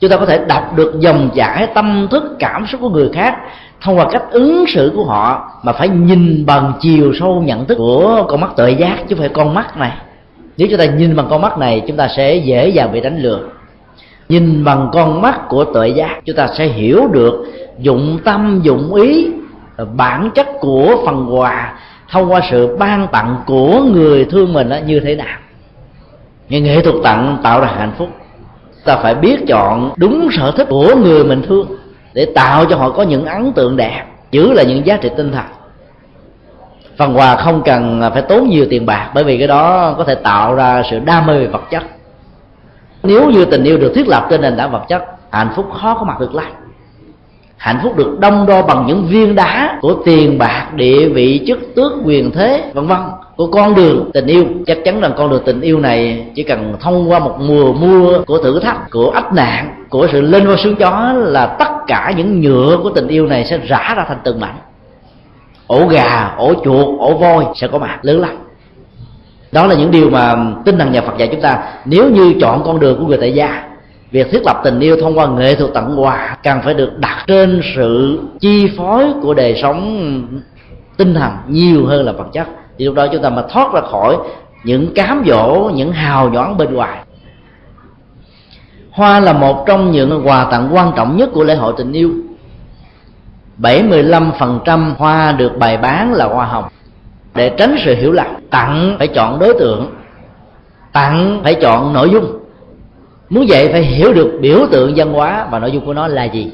Chúng ta có thể đọc được dòng chảy tâm thức, cảm xúc của người khác thông qua cách ứng xử của họ mà phải nhìn bằng chiều sâu nhận thức của con mắt tuệ giác chứ không phải con mắt này. Nếu chúng ta nhìn bằng con mắt này, chúng ta sẽ dễ dàng bị đánh lừa. Nhìn bằng con mắt của tuệ giác, chúng ta sẽ hiểu được dụng tâm, dụng ý, bản chất của phần quà thông qua sự ban tặng của người thương mình đó như thế nào? Nhưng nghệ thuật tặng tạo ra hạnh phúc. Ta phải biết chọn đúng sở thích của người mình thương để tạo cho họ có những ấn tượng đẹp, giữ là những giá trị tinh thần. Phần quà không cần phải tốn nhiều tiền bạc, bởi vì cái đó có thể tạo ra sự đam mê về vật chất. Nếu như tình yêu được thiết lập trên nền tảng vật chất, hạnh phúc khó có mặt được lắm hạnh phúc được đông đo bằng những viên đá của tiền bạc, địa vị, chức tước, quyền thế, vân vân, của con đường tình yêu. Chắc chắn rằng con đường tình yêu này chỉ cần thông qua một mùa mưa của thử thách, của ách nạn, của sự lên qua xuống chó là tất cả những nhựa của tình yêu này sẽ rã ra thành từng mảnh. Ổ gà, ổ chuột, ổ voi sẽ có mặt lớn lắm đó là những điều mà tinh thần nhà phật dạy chúng ta, nếu như chọn con đường của người tại gia việc thiết lập tình yêu thông qua nghệ thuật tặng quà càng phải được đặt trên sự chi phối của đời sống tinh thần nhiều hơn là vật chất. Thì lúc đó chúng ta mà thoát ra khỏi những cám dỗ, những hào nhoáng bên ngoài. Hoa là một trong những quà tặng quan trọng nhất của lễ hội tình yêu. 75% hoa được bày bán là hoa hồng. Để tránh sự hiểu lầm, tặng phải chọn đối tượng, tặng phải chọn nội dung muốn vậy phải hiểu được biểu tượng văn hóa và nội dung của nó là gì.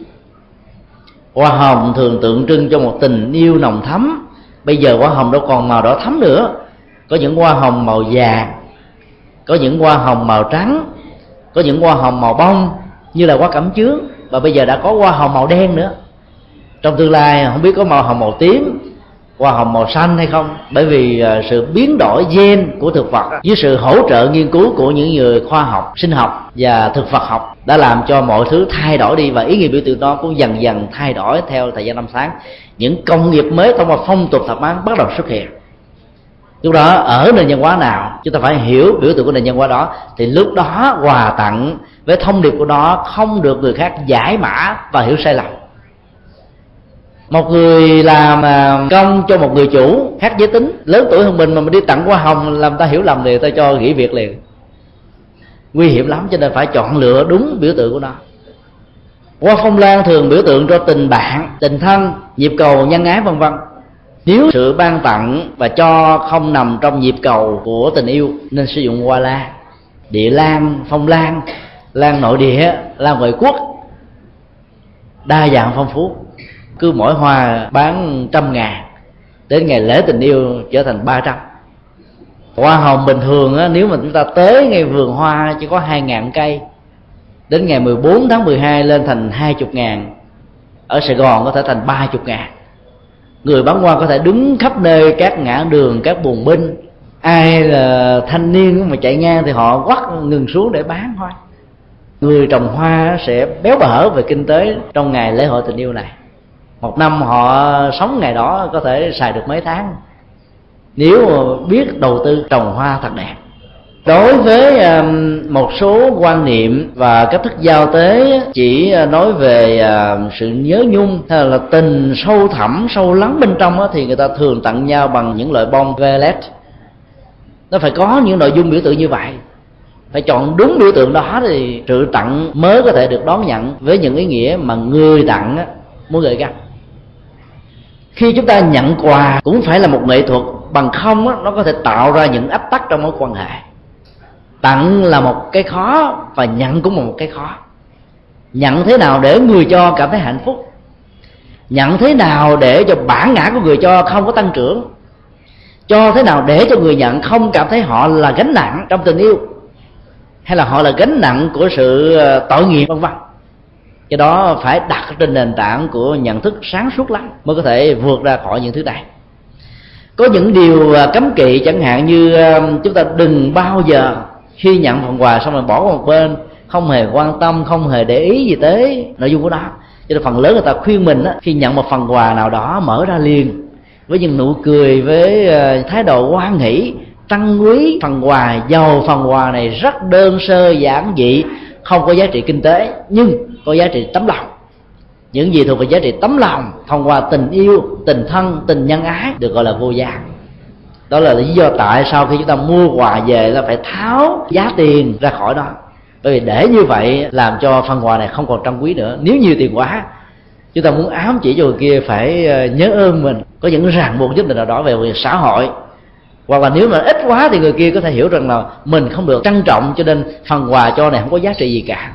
Hoa hồng thường tượng trưng cho một tình yêu nồng thắm. Bây giờ hoa hồng đâu còn màu đỏ thắm nữa. Có những hoa hồng màu vàng, có những hoa hồng màu trắng, có những hoa hồng màu bông, như là hoa cẩm chướng. Và bây giờ đã có hoa hồng màu đen nữa. Trong tương lai, không biết có màu hồng màu tím hoa hồng màu xanh hay không? Bởi vì à, sự biến đổi gen của thực vật với sự hỗ trợ nghiên cứu của những người khoa học, sinh học và thực vật học đã làm cho mọi thứ thay đổi đi và ý nghĩa biểu tượng đó cũng dần dần thay đổi theo thời gian năm tháng. Những công nghiệp mới thông qua phong tục tập quán bắt đầu xuất hiện. Lúc đó, ở nền văn hóa nào, chúng ta phải hiểu biểu tượng của nền văn hóa đó, thì lúc đó quà tặng với thông điệp của nó không được người khác giải mã và hiểu sai lầm một người làm à, công cho một người chủ, khác giới tính, lớn tuổi hơn mình mà mình đi tặng hoa hồng làm ta hiểu lầm thì ta cho nghỉ việc liền. Nguy hiểm lắm cho nên phải chọn lựa đúng biểu tượng của nó. Hoa phong lan thường biểu tượng cho tình bạn, tình thân, nhịp cầu, nhân ái, vân vân. Nếu sự ban tặng và cho không nằm trong nhịp cầu của tình yêu, nên sử dụng hoa lan. Địa lan, phong lan lan nội địa, lan ngoại quốc, đa dạng phong phú cứ mỗi hoa bán trăm ngàn đến ngày lễ tình yêu trở thành ba trăm. Hoa hồng bình thường á, nếu mà chúng ta tới ngay vườn hoa chỉ có hai ngàn cây đến ngày 14 tháng 12 lên thành hai chục ngàn. Ở Sài Gòn có thể thành ba chục ngàn. Người bán hoa có thể đứng khắp nơi các ngã đường các buồn binh. Ai là thanh niên mà chạy ngang thì họ quắt ngừng xuống để bán hoa. Người trồng hoa sẽ béo bở về kinh tế trong ngày lễ hội tình yêu này một năm họ sống ngày đó có thể xài được mấy tháng. Nếu biết đầu tư trồng hoa thật đẹp. Đối với um, một số quan niệm và cách thức giao tế, chỉ nói về um, sự nhớ nhung hay là tình sâu thẳm, sâu lắng bên trong thì người ta thường tặng nhau bằng những loại bông violet. Nó phải có những nội dung biểu tượng như vậy. Phải chọn đúng biểu tượng đó thì sự tặng mới có thể được đón nhận với những ý nghĩa mà người tặng muốn gửi gắm khi chúng ta nhận quà cũng phải là một nghệ thuật bằng không á, nó có thể tạo ra những áp tắc trong mối quan hệ. Tặng là một cái khó và nhận cũng là một cái khó. Nhận thế nào để người cho cảm thấy hạnh phúc? Nhận thế nào để cho bản ngã của người cho không có tăng trưởng? Cho thế nào để cho người nhận không cảm thấy họ là gánh nặng trong tình yêu? Hay là họ là gánh nặng của sự ờ, tội nghiệp vân vân? Cái đó phải đặt trên nền tảng của nhận thức sáng suốt lắm mới có thể vượt ra khỏi những thứ này. Có những điều à, cấm kỵ chẳng hạn như à, chúng ta đừng bao giờ khi nhận phần quà xong rồi bỏ qua một bên không hề quan tâm không hề để ý gì tới nội dung của đó cho nên phần lớn người ta khuyên mình á, khi nhận một phần quà nào đó mở ra liền với những nụ cười với à, thái độ hoan hỷ trân quý phần quà giàu phần quà này rất đơn sơ giản dị không có giá trị kinh tế, nhưng có giá trị tấm lòng. Những gì thuộc về giá trị tấm lòng, thông qua tình yêu, tình thân, tình nhân ái được gọi là vô giá. Đó là lý do tại sao khi chúng ta mua quà về là phải tháo giá tiền ra khỏi đó. Bởi vì để như vậy làm cho phần quà này không còn trân quý nữa. Nếu nhiều tiền quá, chúng ta muốn ám chỉ cho người kia phải ờ, nhớ ơn mình. Có những ràng buộc nhất định nào đó về việc xã hội hoặc là nếu mà ít quá thì người kia có thể hiểu rằng là mình không được trân trọng, cho nên phần quà cho này không có giá trị gì cả.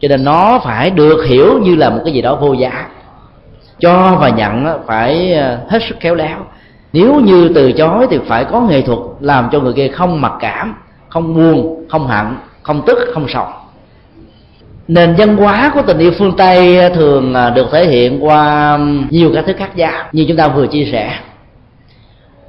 Cho nên nó phải được hiểu như là một cái gì đó vô giá. Cho và nhận phải ờ, hết sức khéo léo. Nếu như từ chối thì phải có nghệ thuật làm cho người kia không mặc cảm, không buồn, không hận, không tức, không sầu nền văn hóa của tình yêu phương tây ờ, thường ờ, được thể hiện qua nhiều các thứ khác nhau, như chúng ta vừa chia sẻ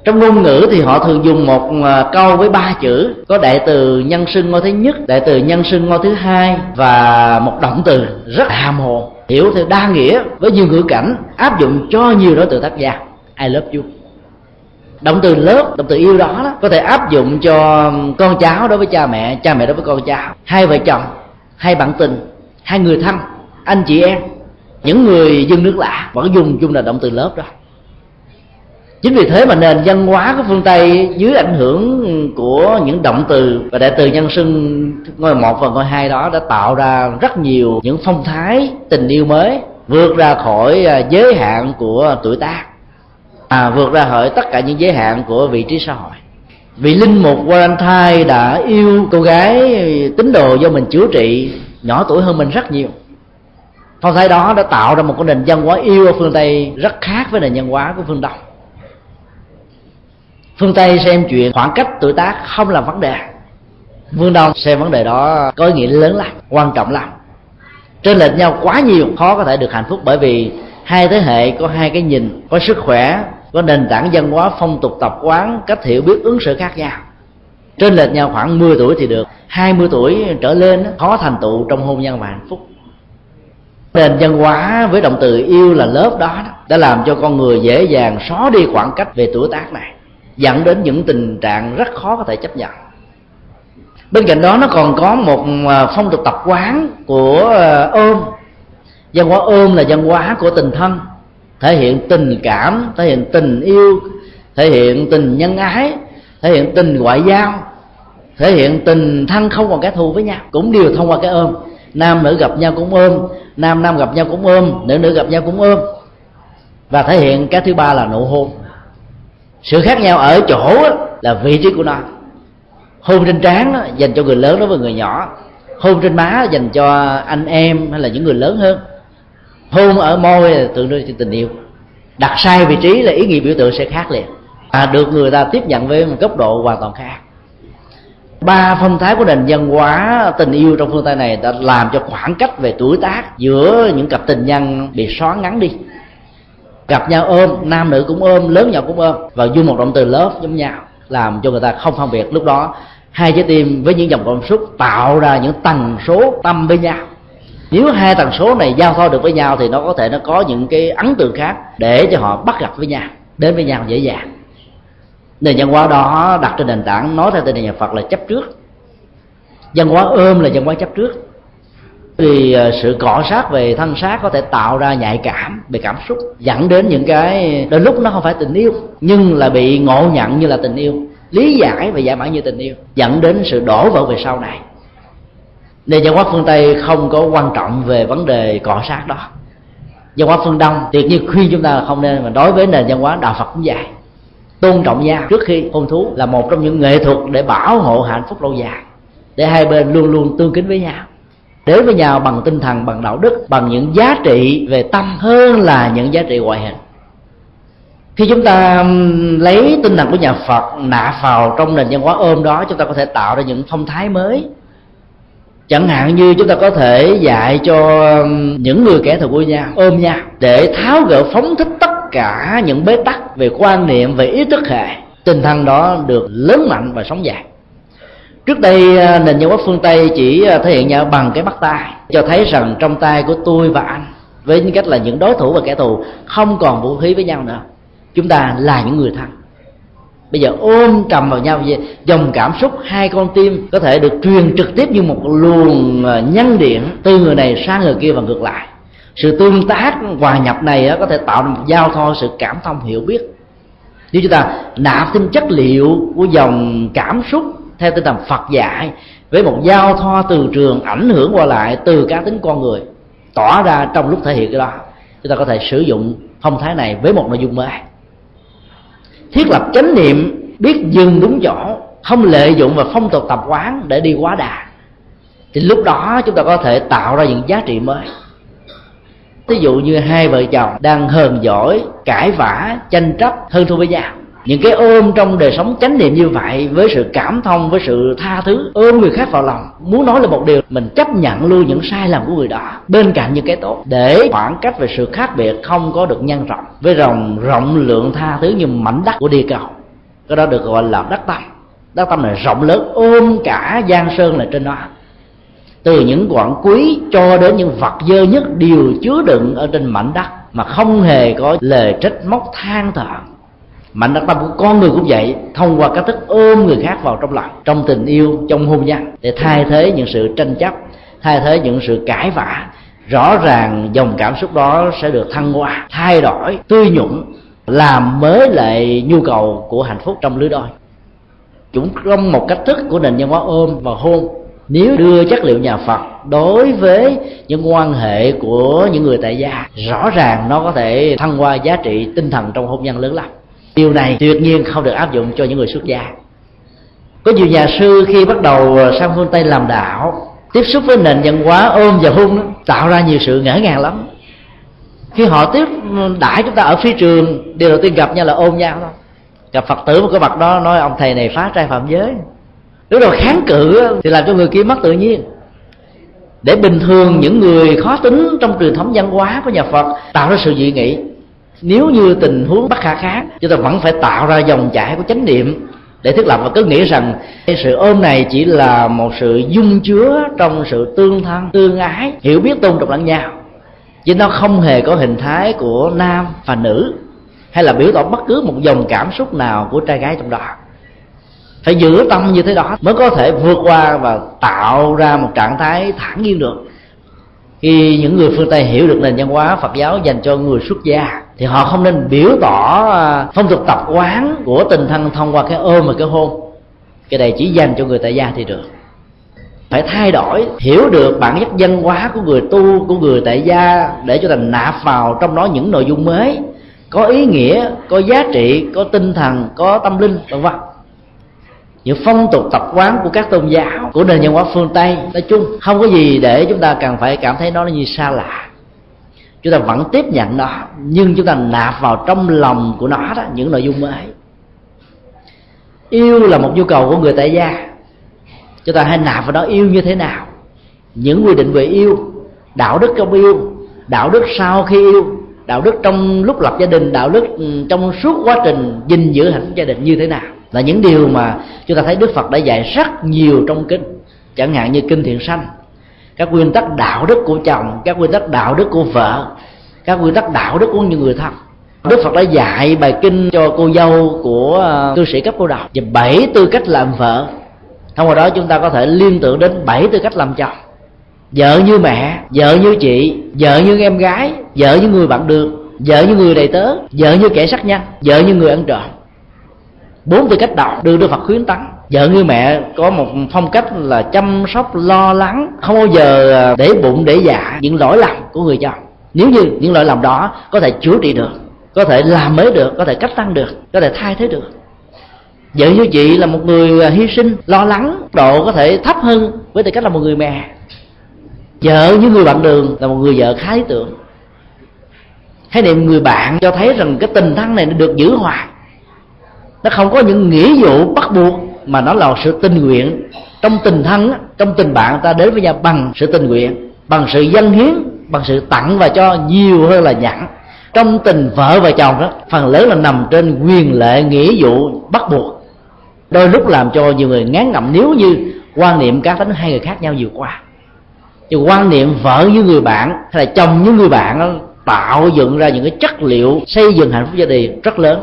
trong ngôn ngữ thì họ thường dùng một à, câu với ba chữ. Có đại từ nhân xưng ngôi thứ nhất đại từ nhân xưng ngôi thứ hai và một động từ rất hàm hồ hiểu theo đa nghĩa với nhiều ngữ cảnh áp dụng cho nhiều đối tượng tác giả. I love you. Động từ lớp động từ yêu đó, đó có thể áp dụng cho con cháu đối với cha mẹ cha mẹ đối với con cháu. Hai vợ chồng hai bạn tình hai người thân anh chị em. Những người dân nước lạ vẫn dùng chung là động từ lớp đó chính vì thế mà nền văn hóa của phương tây dưới ảnh hưởng của những động từ và đại từ nhân xưng ngôi một và ngôi hai đó đã tạo ra rất nhiều những phong thái tình yêu mới, vượt ra khỏi à, giới hạn của tuổi tác à vượt ra khỏi tất cả những giới hạn của vị trí xã hội. Vị linh mục Valentine đã yêu cô gái tín đồ do mình chữa trị, nhỏ tuổi hơn mình rất nhiều. Phong thái đó đã tạo ra một cái nền văn hóa yêu ở phương tây rất khác với nền văn hóa của phương đông phương tây xem chuyện khoảng cách tuổi tác không là vấn đề. Phương đông xem vấn đề đó có ý nghĩa lớn lắm, quan trọng lắm. Trên lệch nhau quá nhiều, khó có thể được hạnh phúc bởi vì hai thế hệ có hai cái nhìn, có sức khỏe, có nền tảng văn hóa phong tục tập quán, cách hiểu biết ứng xử khác nhau. Trên lệch nhau khoảng 10 tuổi thì được 20 tuổi trở lên khó thành tựu trong hôn nhân và hạnh phúc. Nền văn hóa với động từ yêu là lớp đó, đã làm cho con người dễ dàng xóa đi khoảng cách về tuổi tác này dẫn đến những tình trạng rất khó có thể chấp nhận. Bên cạnh đó, nó còn có một à, phong tục tập quán của à, ôm. Văn hóa ôm là văn hóa của tình thân, thể hiện tình cảm, thể hiện tình yêu, thể hiện tình nhân ái, thể hiện tình ngoại giao, thể hiện tình thân không còn kẻ thù với nhau, cũng đều thông qua cái ôm. Nam nữ gặp nhau cũng ôm, nam nam gặp nhau cũng ôm, nữ nữ gặp nhau cũng ôm. Và thể hiện cái thứ ba là nụ hôn sự khác nhau ở chỗ là vị trí của nó. Hôn trên trán dành cho người lớn đối với người nhỏ. Hôn trên má dành cho anh em hay là những người lớn hơn. Hôn ở môi tượng trưng cho tình yêu. Đặt sai vị trí là ý nghĩa biểu tượng sẽ khác liền. À, được người ta tiếp nhận với một góc độ hoàn toàn khác. Ba phong thái của nền văn hóa tình yêu trong phương tây này đã làm cho khoảng cách về tuổi tác giữa những cặp tình nhân bị xóa ngắn đi gặp nhau ôm, nam nữ cũng ôm, lớn nhỏ cũng ôm. Và dùng một động từ lớp giống nhau làm cho người ta không phân biệt. Lúc đó, hai trái tim với những dòng cảm xúc tạo ra những tần số tâm với nhau. Nếu hai tần số này giao thoa được với nhau thì nó có thể nó có những cái ấn tượng khác để cho họ bắt gặp với nhau, đến với nhau dễ dàng. Nền văn hóa đó đặt trên nền tảng nói theo tên nhà phật là chấp trước. Văn hóa ôm là văn hóa chấp trước vì à, sự cọ sát về thân xác có thể tạo ra nhạy cảm, về cảm xúc, dẫn đến những cái đôi lúc nó không phải tình yêu, nhưng là bị ngộ nhận như là tình yêu, lý giải và giải mã như tình yêu, dẫn đến sự đổ vỡ về sau này. Nên văn hóa phương tây không có quan trọng về vấn đề cọ sát đó. Văn hóa phương đông, tuyệt nhiên khuyên chúng ta là không nên, mà đối với nền văn hóa đạo phật cũng vậy. Tôn trọng nhau trước khi hôn thú là một trong những nghệ thuật để bảo hộ hạnh phúc lâu dài, để hai bên luôn luôn tương kính với nhau đến với nhau bằng tinh thần, bằng đạo đức, bằng những giá trị về tâm hơn là những giá trị ngoại hình. Khi chúng ta lấy tinh thần của nhà phật nạp vào trong nền văn hóa ôm đó, chúng ta có thể tạo ra những phong thái mới. Chẳng hạn như chúng ta có thể dạy cho những người kẻ thù của nhau, ôm nhau, để tháo gỡ phóng thích tất cả những bế tắc về quan niệm, về ý thức hệ. Tinh thần đó được lớn mạnh và sống dài trước đây à, nền văn hóa phương tây chỉ à, thể hiện nhau bằng cái bắt tay cho thấy rằng trong tay của tôi và anh, với những cách là những đối thủ và kẻ thù, không còn vũ khí với nhau nữa. Chúng ta là những người thân. Bây giờ ôm cầm vào nhau vậy, dòng cảm xúc hai con tim có thể được truyền trực tiếp như một luồng à, nhân điện từ người này sang người kia và ngược lại. Sự tương tác hòa nhập này có thể tạo ra một giao thoa, sự cảm thông hiểu biết. Nếu chúng ta nạp thêm chất liệu của dòng cảm xúc theo tinh thần Phật dạy, với một giao thoa từ trường ảnh hưởng qua lại từ cá tính con người tỏ ra trong lúc thể hiện cái đó, chúng ta có thể sử dụng phong thái này với một nội dung mới. Thiết lập chánh niệm, biết dừng đúng chỗ, không lợi dụng vào phong tục tập quán để đi quá đà. Thì lúc đó chúng ta có thể tạo ra những giá trị mới. Ví dụ như hai vợ chồng đang hờn giỏi cãi vã, tranh chấp, hơn thua với nhau những cái ôm trong đời sống chánh niệm như vậy, với sự cảm thông, với sự tha thứ, ôm người khác vào lòng, muốn nói là một điều, mình chấp nhận luôn những sai lầm của người đó. Bên cạnh những cái tốt, để khoảng cách về sự khác biệt không có được nhân rộng, với rộng rộng lượng tha thứ như mảnh đất của địa cầu. Cái đó được gọi là đất tâm. Đất tâm này rộng lớn, ôm cả giang sơn là trên đó. Từ những quặng quý cho đến những vật dơ nhất đều chứa đựng ở trên mảnh đất, mà không hề có lời trách móc than thở mạnh đặc tâm của con người cũng vậy, thông qua cách thức ôm người khác vào trong lòng, trong tình yêu, trong hôn nhân, để thay thế những sự tranh chấp, thay thế những sự cãi vã. Rõ ràng dòng cảm xúc đó sẽ được thăng hoa, thay đổi, tươi nhuận, làm mới lại nhu cầu của hạnh phúc trong lứa đôi. Cũng trong một cách thức của nền văn hóa ôm và hôn, nếu đưa chất liệu nhà phật đối với những quan hệ của những người tại gia, rõ ràng nó có thể thăng hoa giá trị tinh thần trong hôn nhân lớn lắm điều này tuyệt nhiên không được áp dụng cho những người xuất gia. Có nhiều nhà sư khi bắt đầu ờ, sang phương tây làm đạo, tiếp xúc với nền văn hóa ôm và hung tạo ra nhiều sự ngỡ ngàng lắm. Khi họ tiếp ừ, đãi chúng ta ở phi trường, điều đầu tiên gặp nhau là ôm nhau thôi gặp phật tử một cái mặt đó, nói, ông thầy này phá trai phạm giới. Lúc đầu kháng cự thì làm cho người kia mất tự nhiên. Để bình thường những người khó tính trong truyền thống văn hóa của nhà phật, tạo ra sự dị nghị nếu như tình huống bất khả kháng, chúng ta vẫn phải tạo ra dòng chảy của chánh niệm. Để thiết lập và cứ nghĩ rằng cái sự ôm này chỉ là một sự dung chứa trong sự tương thân, tương ái, hiểu biết tôn trọng lẫn nhau. Chứ nó không hề có hình thái của nam và nữ, hay là biểu tỏ bất cứ một dòng cảm xúc nào của trai gái trong đó. Phải giữ tâm như thế đó mới có thể vượt qua và tạo ra một trạng thái thản nhiên được. Khi những người phương tây hiểu được nền văn hóa phật giáo dành cho người xuất gia thì họ không nên biểu tỏ à, phong tục tập quán của tình thân thông qua cái ôm và cái hôn. Cái này chỉ dành cho người tại gia thì được. Phải thay đổi, hiểu được bản chất dân hóa của người tu, của người tại gia để cho thành nạp vào trong đó những nội dung mới. Có ý nghĩa, có giá trị, có tinh thần, có tâm linh, vân vân. Những phong tục tập quán của các tôn giáo, của nền văn hóa phương tây, nói chung, không có gì để chúng ta cần phải cảm thấy nó như xa lạ chúng ta vẫn tiếp nhận nó, nhưng chúng ta nạp vào trong lòng của nó đó những nội dung mới. Yêu là một nhu cầu của người tại gia. Chúng ta hãy nạp vào đó yêu như thế nào? Những quy định về yêu, đạo đức trong yêu, đạo đức sau khi yêu, đạo đức trong lúc lập gia đình, đạo đức ừ, trong suốt quá trình gìn giữ hạnh phúc gia đình như thế nào? Là những điều mà chúng ta thấy đức phật đã dạy rất nhiều trong kinh, chẳng hạn như kinh thiện sanh các nguyên tắc đạo đức của chồng, các nguyên tắc đạo đức của vợ, các nguyên tắc đạo đức của những người thân. Đức phật đã dạy bài kinh cho cô dâu của ờ, cư sĩ cấp cô đầu và bảy tư cách làm vợ. Thông qua đó chúng ta có thể liên tưởng đến bảy tư cách làm chồng. Vợ như mẹ, vợ như chị, vợ như em gái, vợ như người bạn đường, vợ như người đầy tớ, vợ như kẻ sát nhân, vợ như người ăn trộm. Bốn tư cách đạo được đức phật khuyến tấn vợ như mẹ có một phong cách là chăm sóc, lo lắng, không bao giờ à, để bụng, để dạ những lỗi lầm của người chồng. Nếu như những lỗi lầm đó có thể chữa trị được, có thể làm mới được, có thể cách tăng được, có thể thay thế được. Vợ như chị là một người à, hy sinh, lo lắng, độ có thể thấp hơn với tư cách là một người mẹ. Vợ như người bạn đường là một người vợ khá lý tưởng. Khái niệm người bạn cho thấy rằng cái tình thân này nó được giữ hoài nó không có những nghĩa vụ bắt buộc mà nó là sự tình nguyện. Trong tình thân trong tình bạn ta đến với nhau bằng sự tình nguyện, bằng sự dân hiến, bằng sự tặng và cho nhiều hơn là nhận trong tình vợ và chồng đó phần lớn là nằm trên quyền lệ nghĩa vụ bắt buộc. Đôi lúc làm cho nhiều người ngán ngẩm nếu như quan niệm cá tính hai người khác nhau nhiều quá thì quan niệm vợ với người bạn hay là chồng với người bạn nó tạo dựng ra những cái chất liệu xây dựng hạnh phúc gia đình rất lớn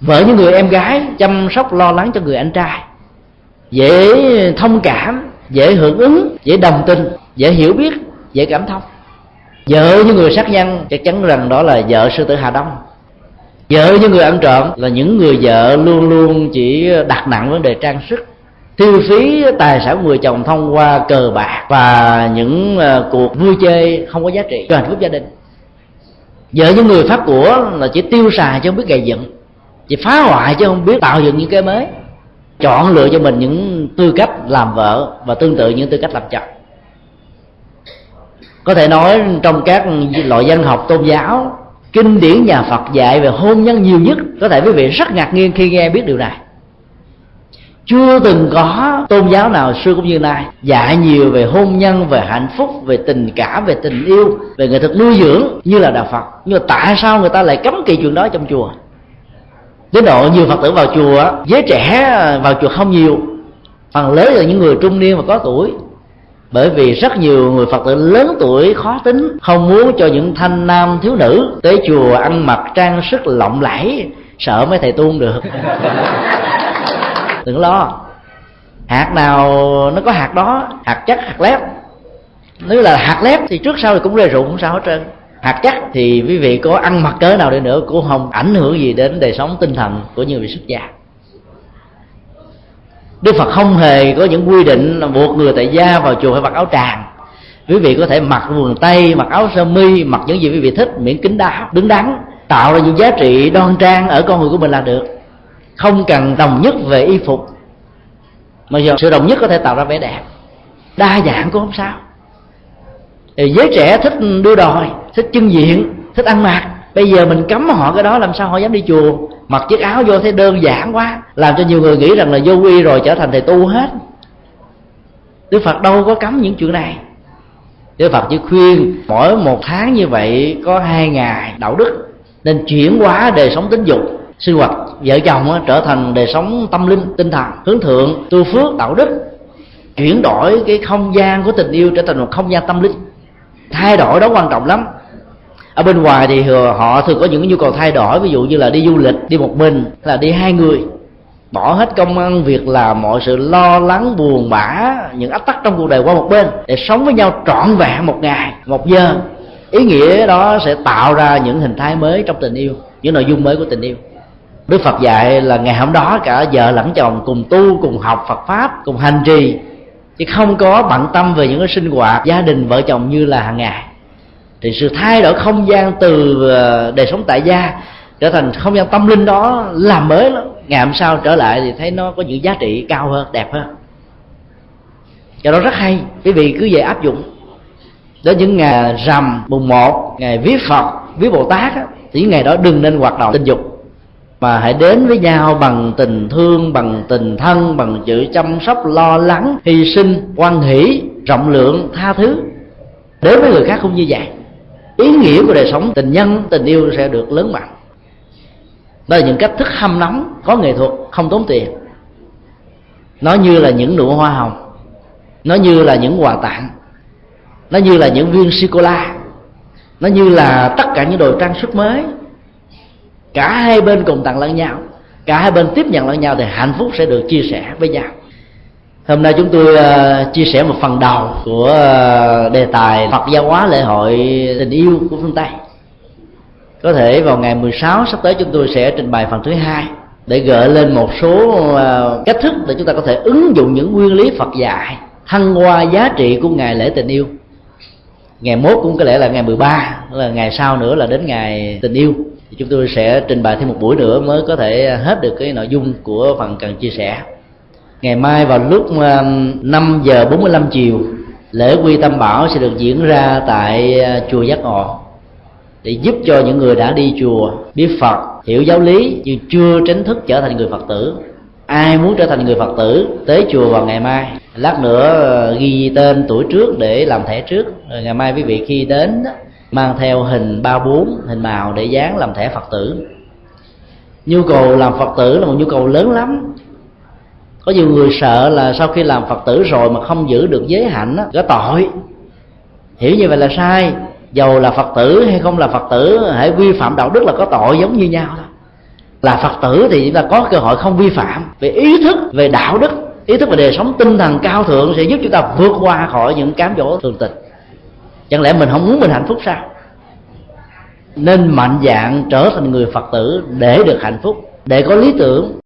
vợ những người em gái chăm sóc lo lắng cho người anh trai. Dễ thông cảm, dễ hưởng ứng, dễ đồng tình, dễ hiểu biết, dễ cảm thông. Vợ như người sát nhân, chắc chắn rằng đó là vợ sư tử hà đông. Vợ như người ăn trộm là những người vợ luôn luôn chỉ đặt nặng vấn đề trang sức, tiêu phí tài sản của người chồng thông qua cờ bạc và những ờ, cuộc vui chơi không có giá trị cho hạnh phúc gia đình. Vợ những người phát của là chỉ tiêu xài chứ không biết gây dựng chỉ phá hoại chứ không biết tạo dựng những cái mới. Chọn lựa cho mình những tư cách làm vợ và tương tự những tư cách làm chồng. Có thể nói trong các loại dân học tôn giáo, kinh điển nhà phật dạy về hôn nhân nhiều nhất, có thể quý vị rất ngạc nhiên khi nghe biết điều này. Chưa từng có tôn giáo nào xưa cũng như nay dạy nhiều về hôn nhân, về hạnh phúc, về tình cảm, về tình yêu, về nghệ thuật nuôi dưỡng như là đạo phật. Nhưng mà tại sao người ta lại cấm kỳ chuyện đó trong chùa? Đến độ nhiều phật tử vào chùa giới trẻ vào chùa không nhiều. Phần lớn là những người trung niên và có tuổi. Bởi vì rất nhiều người phật tử lớn tuổi, khó tính, không muốn cho những thanh nam thiếu nữ tới chùa ăn mặc trang sức lộng lẫy, sợ mấy thầy tuôn được. Đừng lo. Hạt nào nó có hạt đó, hạt chắc, hạt lép. Nếu là hạt lép thì trước sau thì cũng rơi rụng không sao hết trơn hạt chắc thì quý vị có ăn mặc cỡ nào đi nữa cũng không ảnh hưởng gì đến đời sống tinh thần của những vị xuất gia. Đức Phật không hề có những quy định là buộc người tại gia vào chùa phải mặc áo tràng. Quý vị có thể mặc quần tây, mặc áo sơ mi, mặc những gì quý vị thích, miễn kính đáo, đứng đắn, tạo ra những giá trị đoan trang ở con người của mình là được. Không cần đồng nhất về y phục. Mà giờ sự đồng nhất có thể tạo ra vẻ đẹp. Đa dạng cũng không sao thì giới trẻ thích đưa đòi, thích chân diện, thích ăn mặc. Bây giờ mình cấm họ cái đó, làm sao họ dám đi chùa? Mặc chiếc áo vô thấy đơn giản quá, làm cho nhiều người nghĩ rằng là vô quy rồi trở thành thầy tu hết. Đức phật đâu có cấm những chuyện này. Đức phật chỉ khuyên, mỗi một tháng như vậy có hai ngày đạo đức, nên chuyển hóa đời sống tính dục. Sinh hoạt, vợ chồng trở thành đời sống tâm linh, tinh thần, hướng thượng, tu phước, đạo đức. Chuyển đổi cái không gian của tình yêu trở thành một không gian tâm linh thay đổi đó quan trọng lắm. Ở bên ngoài thì họ thường có những nhu cầu thay đổi, ví dụ như là đi du lịch, đi một mình là đi hai người. Bỏ hết công ăn việc làm, mọi sự lo lắng, buồn bã, những ách tắc trong cuộc đời qua một bên, để sống với nhau trọn vẹn một ngày, một giờ. Ý nghĩa đó sẽ tạo ra những hình thái mới trong tình yêu, những nội dung mới của tình yêu. Đức phật dạy là ngày hôm đó cả vợ lẫn chồng cùng tu, cùng học phật pháp, cùng hành trì chứ không có bận tâm về những cái sinh hoạt gia đình vợ chồng như là hàng ngày. Thì sự thay đổi không gian từ ờ, đời sống tại gia trở thành không gian tâm linh đó làm mới lắm. Ngày hôm sau trở lại thì thấy nó có những giá trị cao hơn đẹp hơn. Cho đó rất hay quý vị cứ về áp dụng. Đến những ngày rằm mùng một ngày viết phật viết bồ tát á, thì những ngày đó đừng nên hoạt động tình dục mà hãy đến với nhau bằng tình thương, bằng tình thân, bằng sự chăm sóc, lo lắng, hy sinh quan hỷ, rộng lượng, tha thứ. Đến với người khác không như vậy. Ý nghĩa của đời sống, tình nhân, tình yêu sẽ được lớn mạnh. Đó là những cách thức hâm nóng, có nghệ thuật, không tốn tiền. Nó như là những nụ hoa hồng. Nó như là những quà tặng. Nó như là những viên sô cô la. Nó như là tất cả những đồ trang sức mới cả hai bên cùng tặng lẫn nhau. Cả hai bên tiếp nhận lẫn nhau thì hạnh phúc sẽ được chia sẻ với nhau. Hôm nay chúng tôi uh, chia sẻ một phần đầu của uh, đề tài Phật giáo hóa lễ hội tình yêu của phương Tây. Có thể vào ngày 16 sắp tới chúng tôi sẽ trình bày phần thứ hai để gợi lên một số uh, cách thức để chúng ta có thể ứng dụng những nguyên lý Phật dạy thăng hoa giá trị của ngày lễ tình yêu. Ngày mốt cũng có lẽ là ngày 13 là ngày sau nữa là đến ngày tình yêu thì chúng tôi sẽ trình bày thêm một buổi nữa mới có thể hết được cái nội dung của phần cần chia sẻ. Ngày mai vào lúc um, 5 giờ 45 chiều, lễ quy tâm bảo sẽ được diễn ra tại à, chùa giác ngộ để giúp cho những người đã đi chùa, biết phật, hiểu giáo lý nhưng chưa tránh thức trở thành người phật tử. Ai muốn trở thành người phật tử, tới chùa vào ngày mai. Lát nữa à, ghi tên tuổi trước để làm thẻ trước. Rồi ngày mai quý vị khi đến mang theo hình ba bốn hình màu để dán làm thẻ phật tử. Nhu cầu làm phật tử là một nhu cầu lớn lắm. Có nhiều người sợ là sau khi làm phật tử rồi mà không giữ được giới hạnh đó, có tội. Hiểu như vậy là sai. Dầu là phật tử hay không là phật tử hãy vi phạm đạo đức là có tội giống như nhau. Thôi là phật tử thì chúng ta có cơ hội không vi phạm về ý thức về đạo đức. Ý thức về đời sống tinh thần cao thượng sẽ giúp chúng ta vượt qua khỏi những cám dỗ thường tình chẳng lẽ mình không muốn mình hạnh phúc sao? Nên mạnh dạng trở thành người phật tử để được hạnh phúc, để có lý tưởng.